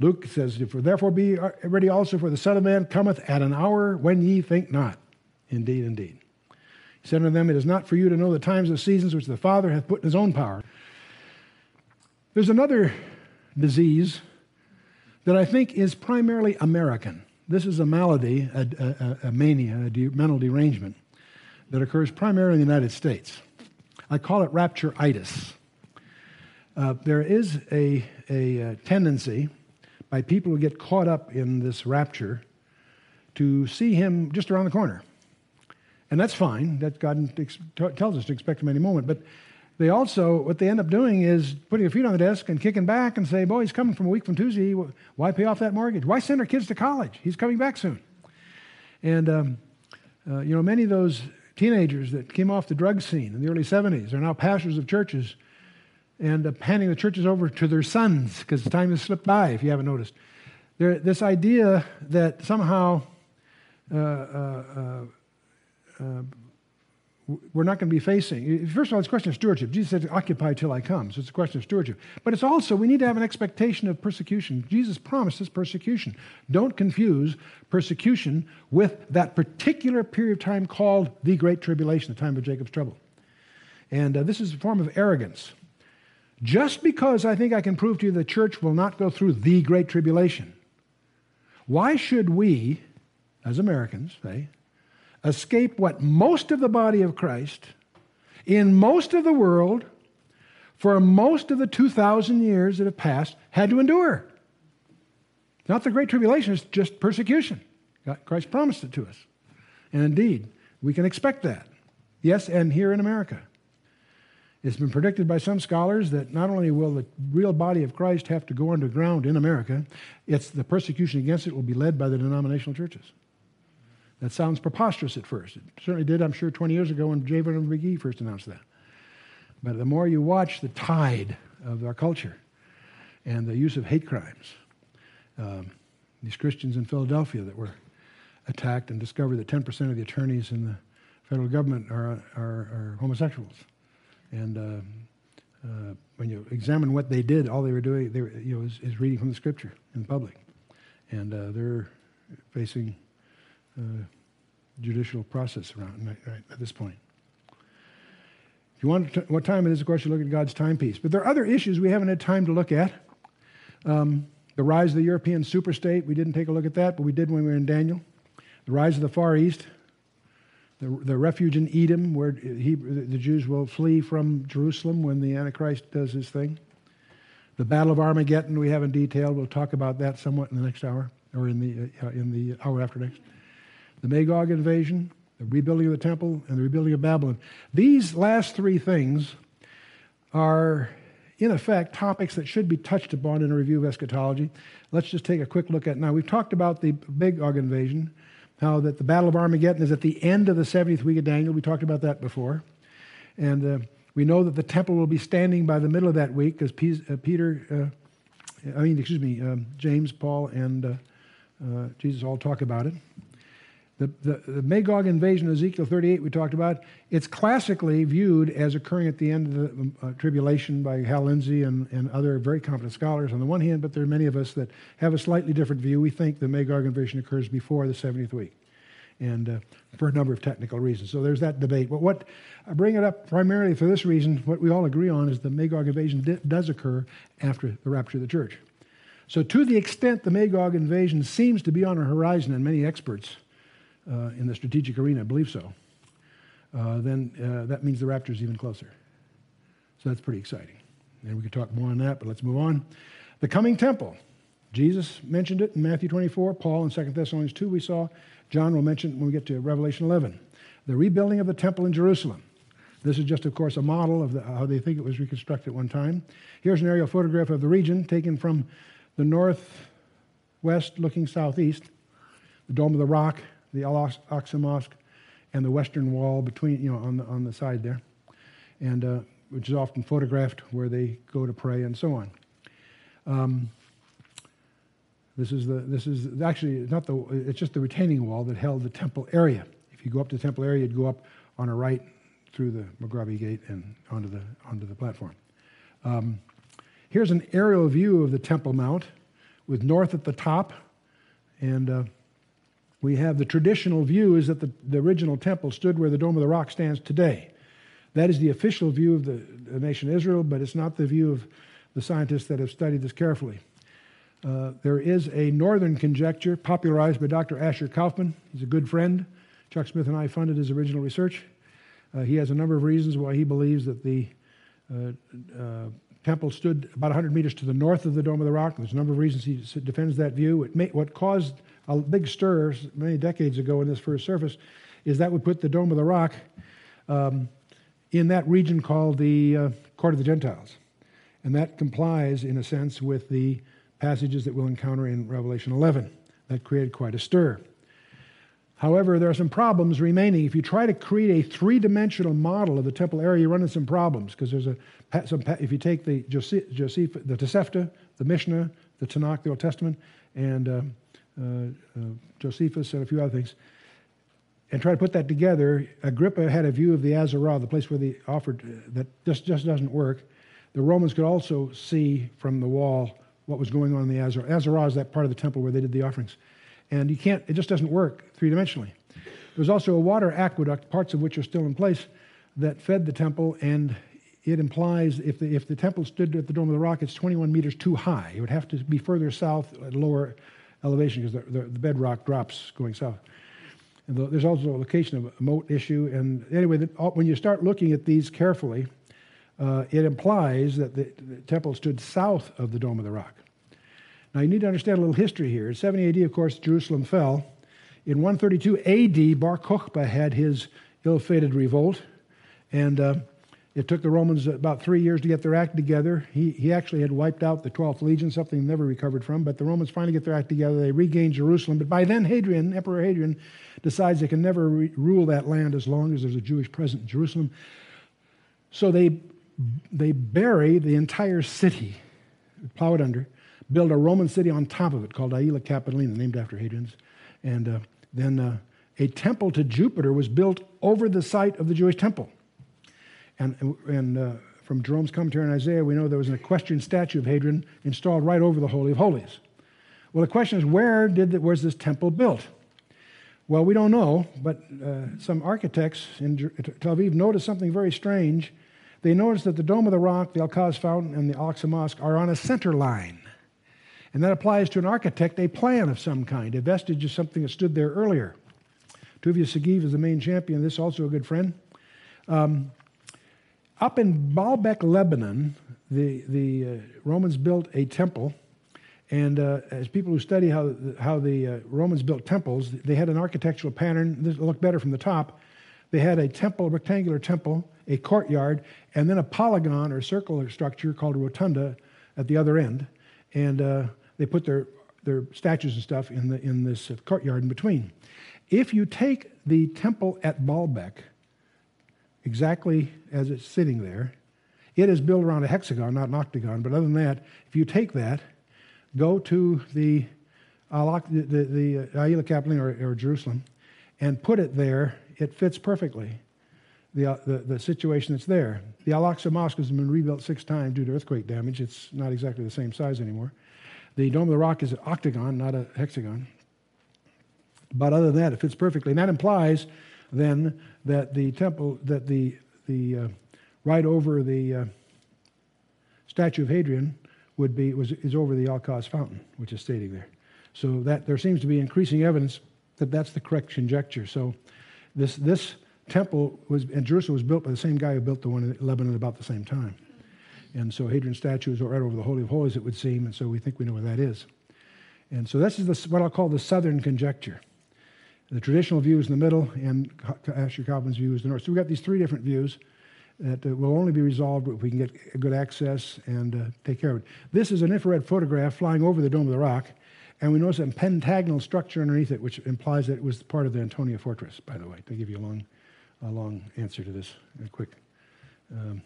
Luke says, For therefore be ready also, for the Son of Man cometh at an hour when ye think not. Indeed, indeed. He said unto them, It is not for you to know the times and seasons which the Father hath put in his own power. There's another disease that I think is primarily American. This is a malady, a, a, a mania, a de- mental derangement that occurs primarily in the United States. I call it raptureitis. Uh, there is a, a, uh, tendency by people who get caught up in this rapture to see him just around the corner. And that's fine. That God tells us to expect him any moment. But they also, what they end up doing is putting their feet on the desk and kicking back and say, boy, he's coming from a week from Tuesday. Why pay off that mortgage? Why send our kids to college? He's coming back soon. And, um, uh, you know, many of those teenagers that came off the drug scene in the early 70s are now pastors of churches and uh, handing the churches over to their sons because the time has slipped by, if you haven't noticed. There, this idea that somehow uh, uh, uh, uh we're not going to be facing. First of all, it's a question of stewardship. Jesus said, occupy till I come. So it's a question of stewardship. But it's also, we need to have an expectation of persecution. Jesus promises persecution. Don't confuse persecution with that particular period of time called the Great Tribulation, the time of Jacob's trouble. And uh, this is a form of arrogance. Just because I think I can prove to you the church will not go through the Great Tribulation, why should we, as Americans, say, escape what most of the body of Christ in most of the world for most of the 2,000 years that have passed had to endure. Not the Great Tribulation, it's just persecution. Christ promised it to us. And indeed, we can expect that. Yes, and here in America. It's been predicted by some scholars that not only will the real body of Christ have to go underground in America, it's the persecution against it will be led by the denominational churches. That sounds preposterous at first. It certainly did, I'm sure, 20 years ago when J. Vernon McGee first announced that. But the more you watch the tide of our culture and the use of hate crimes, um, these Christians in Philadelphia that were attacked and discovered that 10% of the attorneys in the federal government are, are, are homosexuals. And uh, uh, when you examine what they did, all they were doing they were, you know, is, is reading from the scripture in public. And uh, they're facing judicial process around right, right, at this point. If you want to, what time it is, of course, you look at God's timepiece. But there are other issues we haven't had time to look at. Um, the rise of the European superstate, we didn't take a look at that, but we did when we were in Daniel. The rise of the Far East, the, the refuge in Edom, where he, the Jews will flee from Jerusalem when the Antichrist does his thing. The Battle of Armageddon, we have in detail. We'll talk about that somewhat in the next hour, or in the, uh, in the hour after next the Magog invasion, the rebuilding of the temple, and the rebuilding of Babylon. These last three things are, in effect, topics that should be touched upon in a review of eschatology. Let's just take a quick look at now. We've talked about the Magog invasion, how that the Battle of Armageddon is at the end of the 70th week of Daniel. We talked about that before. And uh, we know that the temple will be standing by the middle of that week because uh, Peter, uh, I mean, excuse me, um, James, Paul, and uh, uh, Jesus all talk about it. The, the, the, Magog invasion of Ezekiel 38 we talked about, it's classically viewed as occurring at the end of the uh, tribulation by Hal Lindsey and, and other very competent scholars on the one hand, but there are many of us that have a slightly different view. We think the Magog invasion occurs before the 70th week, and uh, for a number of technical reasons. So there's that debate. But what I bring it up primarily for this reason, what we all agree on is the Magog invasion does occur after the rapture of the church. So, to the extent the Magog invasion seems to be on the horizon, and many experts in the strategic arena, I believe so, uh, then uh, that means the rapture is even closer. So that's pretty exciting. And we could talk more on that, but let's move on. The coming temple. Jesus mentioned it in Matthew 24, Paul in 2 Thessalonians 2, we saw. John will mention when we get to Revelation 11. The rebuilding of the temple in Jerusalem. This is just, of course, a model of the, how they think it was reconstructed at one time. Here's an aerial photograph of the region taken from the northwest looking southeast, the Dome of the Rock, the Al Aqsa Mosque and the Western Wall between, you know, on the, on the side there, and uh, which is often photographed where they go to pray and so on. Um, this is the this is actually not the it's just the retaining wall that held the temple area. If you go up to the temple area, you'd go up on a right through the Mughrabi gate and onto the onto the platform. Um, here's an aerial view of the Temple Mount, with north at the top, and uh, we have the traditional view is that the, the original temple stood where the Dome of the Rock stands today. That is the official view of the, the nation Israel, but it's not the view of the scientists that have studied this carefully. Uh, there is a northern conjecture popularized by Dr. Asher Kaufman. He's a good friend. Chuck Smith and I funded his original research. Uh, he has a number of reasons why he believes that the uh, uh temple stood about 100 meters to the north of the Dome of the Rock. There's a number of reasons he defends that view. May, what caused a big stir many decades ago in this first surface is that would put the Dome of the Rock um, in that region called the uh, Court of the Gentiles. And that complies, in a sense, with the passages that we'll encounter in Revelation 11. That created quite a stir. However, there are some problems remaining. If you try to create a three-dimensional model of the temple area, you run into some problems because there's a some, if you take the Joseph, the Tosefta, the Mishnah, the Tanakh, the Old Testament, and uh, uh, uh, Josephus and a few other things, and try to put that together, Agrippa had a view of the Azarah, the place where they offered, uh, that just, just doesn't work. The Romans could also see from the wall what was going on in the Azarah. Azarah is that part of the temple where they did the offerings. And you can't, it just doesn't work three dimensionally. There was also a water aqueduct, parts of which are still in place, that fed the temple, and it implies if the, if the temple stood at the Dome of the Rock, it's 21 meters too high. It would have to be further south at lower elevation because the, the, the bedrock drops going south. And the, there's also a location of a moat issue. And anyway, the, when you start looking at these carefully, uh, it implies that the, the, temple stood south of the Dome of the Rock. Now, you need to understand a little history here. In 70 AD, of course, Jerusalem fell. In 132 AD, Bar Kokhba had his ill fated revolt. And uh, it took the Romans about three years to get their act together. He, he actually had wiped out the 12th Legion, something they never recovered from, but the Romans finally get their act together. They regain Jerusalem. But by then, Hadrian, Emperor Hadrian, decides they can never re- rule that land as long as there's a Jewish presence in Jerusalem. So they, they bury the entire city, plow it under, build a Roman city on top of it called Aelia Capitolina, named after Hadrian's. And uh, then uh, a temple to Jupiter was built over the site of the Jewish temple. And, and uh, from Jerome's commentary on Isaiah, we know there was an equestrian statue of Hadrian installed right over the Holy of Holies. Well, the question is, where did the, was this temple built? Well, we don't know, but uh, some architects in Tel Aviv noticed something very strange. They noticed that the Dome of the Rock, the Al-Kas Fountain, and the Al-Aqsa Mosque are on a center line. And that applies to an architect, a plan of some kind, a vestige of something that stood there earlier. Tuvia Sagiv is the main champion. This is also a good friend. Um, up in Baalbek, Lebanon, the, the uh, Romans built a temple. And uh, as people who study how, how the uh, Romans built temples, they had an architectural pattern. This looked better from the top. They had a temple, a rectangular temple, a courtyard, and then a polygon or circular structure called a rotunda at the other end. And uh, they put their, their statues and stuff in, the, in this uh, courtyard in between. If you take the temple at Baalbek, exactly as it's sitting there. It is built around a hexagon, not an octagon. But other than that, if you take that, go to the the, the, the uh, Aelia Capitolina or, or, Jerusalem, and put it there, it fits perfectly. The, uh, the, the situation that's there. The Al Aqsa Mosque has been rebuilt six times due to earthquake damage. It's not exactly the same size anymore. The Dome of the Rock is an octagon, not a hexagon. But other than that, it fits perfectly. And that implies then that the temple, that the, the uh, right over the uh, statue of Hadrian would be, was, is over the Al-Kas fountain, which is stating there. So that there seems to be increasing evidence that that's the correct conjecture. So this, this temple was, in Jerusalem was built by the same guy who built the one in Lebanon about the same time. And so Hadrian's statue is right over the Holy of Holies, it would seem, and so we think we know where that is. And so this is the, what I'll call the southern conjecture. The traditional view is in the middle, and Asher Kaufman's view is the north. So we've got these three different views that uh, will only be resolved if we can get good access and uh, take care of it. This is an infrared photograph flying over the Dome of the Rock, and we notice a pentagonal structure underneath it, which implies that it was part of the Antonia fortress, by the way, to give you a long, a long answer to this, quick. Um,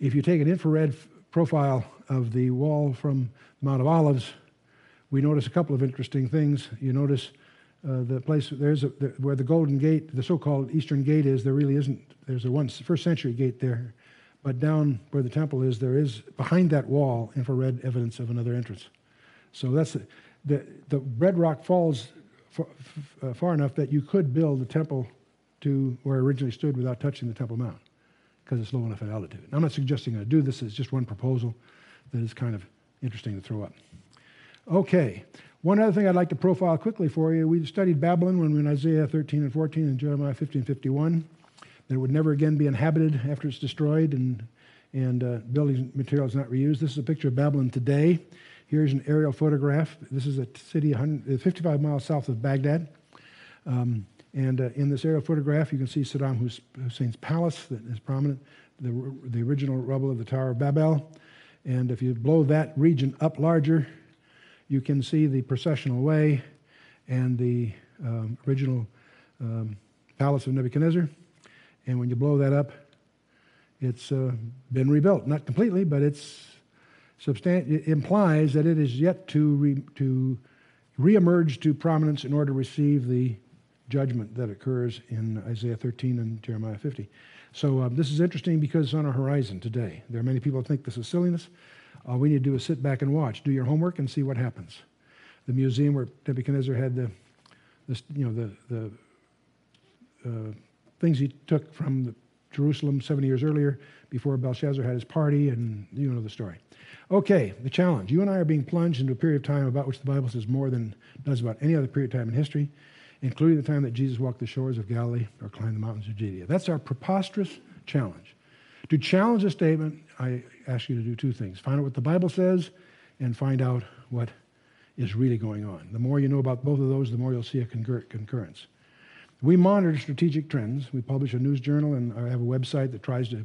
if you take an infrared profile of the wall from Mount of Olives, we notice a couple of interesting things. You notice uh, the place there's a, the, where the Golden Gate, the so-called Eastern Gate is. There really isn't. There's a one first century gate there, but down where the temple is, there is behind that wall infrared evidence of another entrance. So that's the the, the bedrock falls far, uh, far enough that you could build the temple to where it originally stood without touching the Temple Mount because it's low enough at altitude. I'm not suggesting I do this. It's just one proposal that is kind of interesting to throw up. Okay, one other thing I'd like to profile quickly for you we studied Babylon when we were in Isaiah 13 and 14 and Jeremiah 15 and 51. That it would never again be inhabited after it's destroyed and, and uh, building materials not reused. This is a picture of Babylon today. Here's an aerial photograph. This is a city 55 miles south of Baghdad. Um, And uh, in this aerial photograph, you can see Saddam Hussein's palace that is prominent, the, the original rubble of the Tower of Babel. And if you blow that region up larger, you can see the processional way and the um, original um, palace of Nebuchadnezzar. And when you blow that up, it's uh, been rebuilt. Not completely, but it's substan- it implies that it is yet to, re- to reemerge to prominence in order to receive the judgment that occurs in Isaiah 13 and Jeremiah 50. So um, this is interesting because it's on our horizon today. There are many people who think this is silliness. All we need to do is sit back and watch, do your homework, and see what happens. The museum where Nebuchadnezzar had the, the you know, the, the uh, things he took from Jerusalem 70 years earlier before Belshazzar had his party, and you know the story. Okay, the challenge. You and I are being plunged into a period of time about which the Bible says more than does about any other period of time in history, including the time that Jesus walked the shores of Galilee or climbed the mountains of Judea. That's our preposterous challenge. To challenge a statement, I ask you to do two things find out what the Bible says and find out what is really going on. The more you know about both of those, the more you'll see a concurrence. We monitor strategic trends. We publish a news journal and I have a website that tries to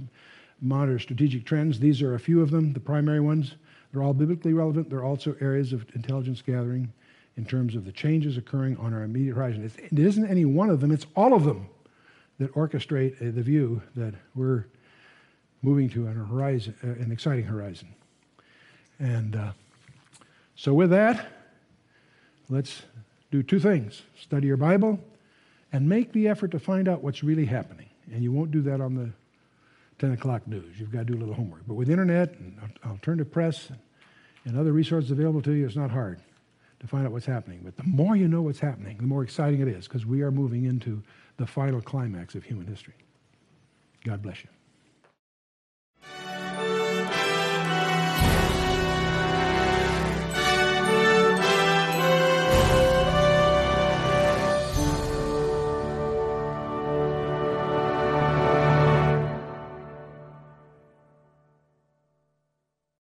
monitor strategic trends. These are a few of them, the primary ones. They're all biblically relevant. They're also areas of intelligence gathering in terms of the changes occurring on our immediate horizon. It isn't any one of them, it's all of them that orchestrate uh, the view that we're moving to an horizon, uh, an exciting horizon. And uh, so, with that, let's do two things study your Bible and make the effort to find out what's really happening. And you won't do that on the 10 o'clock news. You've got to do a little homework. But with internet and alternative press and other resources available to you, it's not hard to find out what's happening. But the more you know what's happening, the more exciting it is because we are moving into the final climax of human history. God bless you.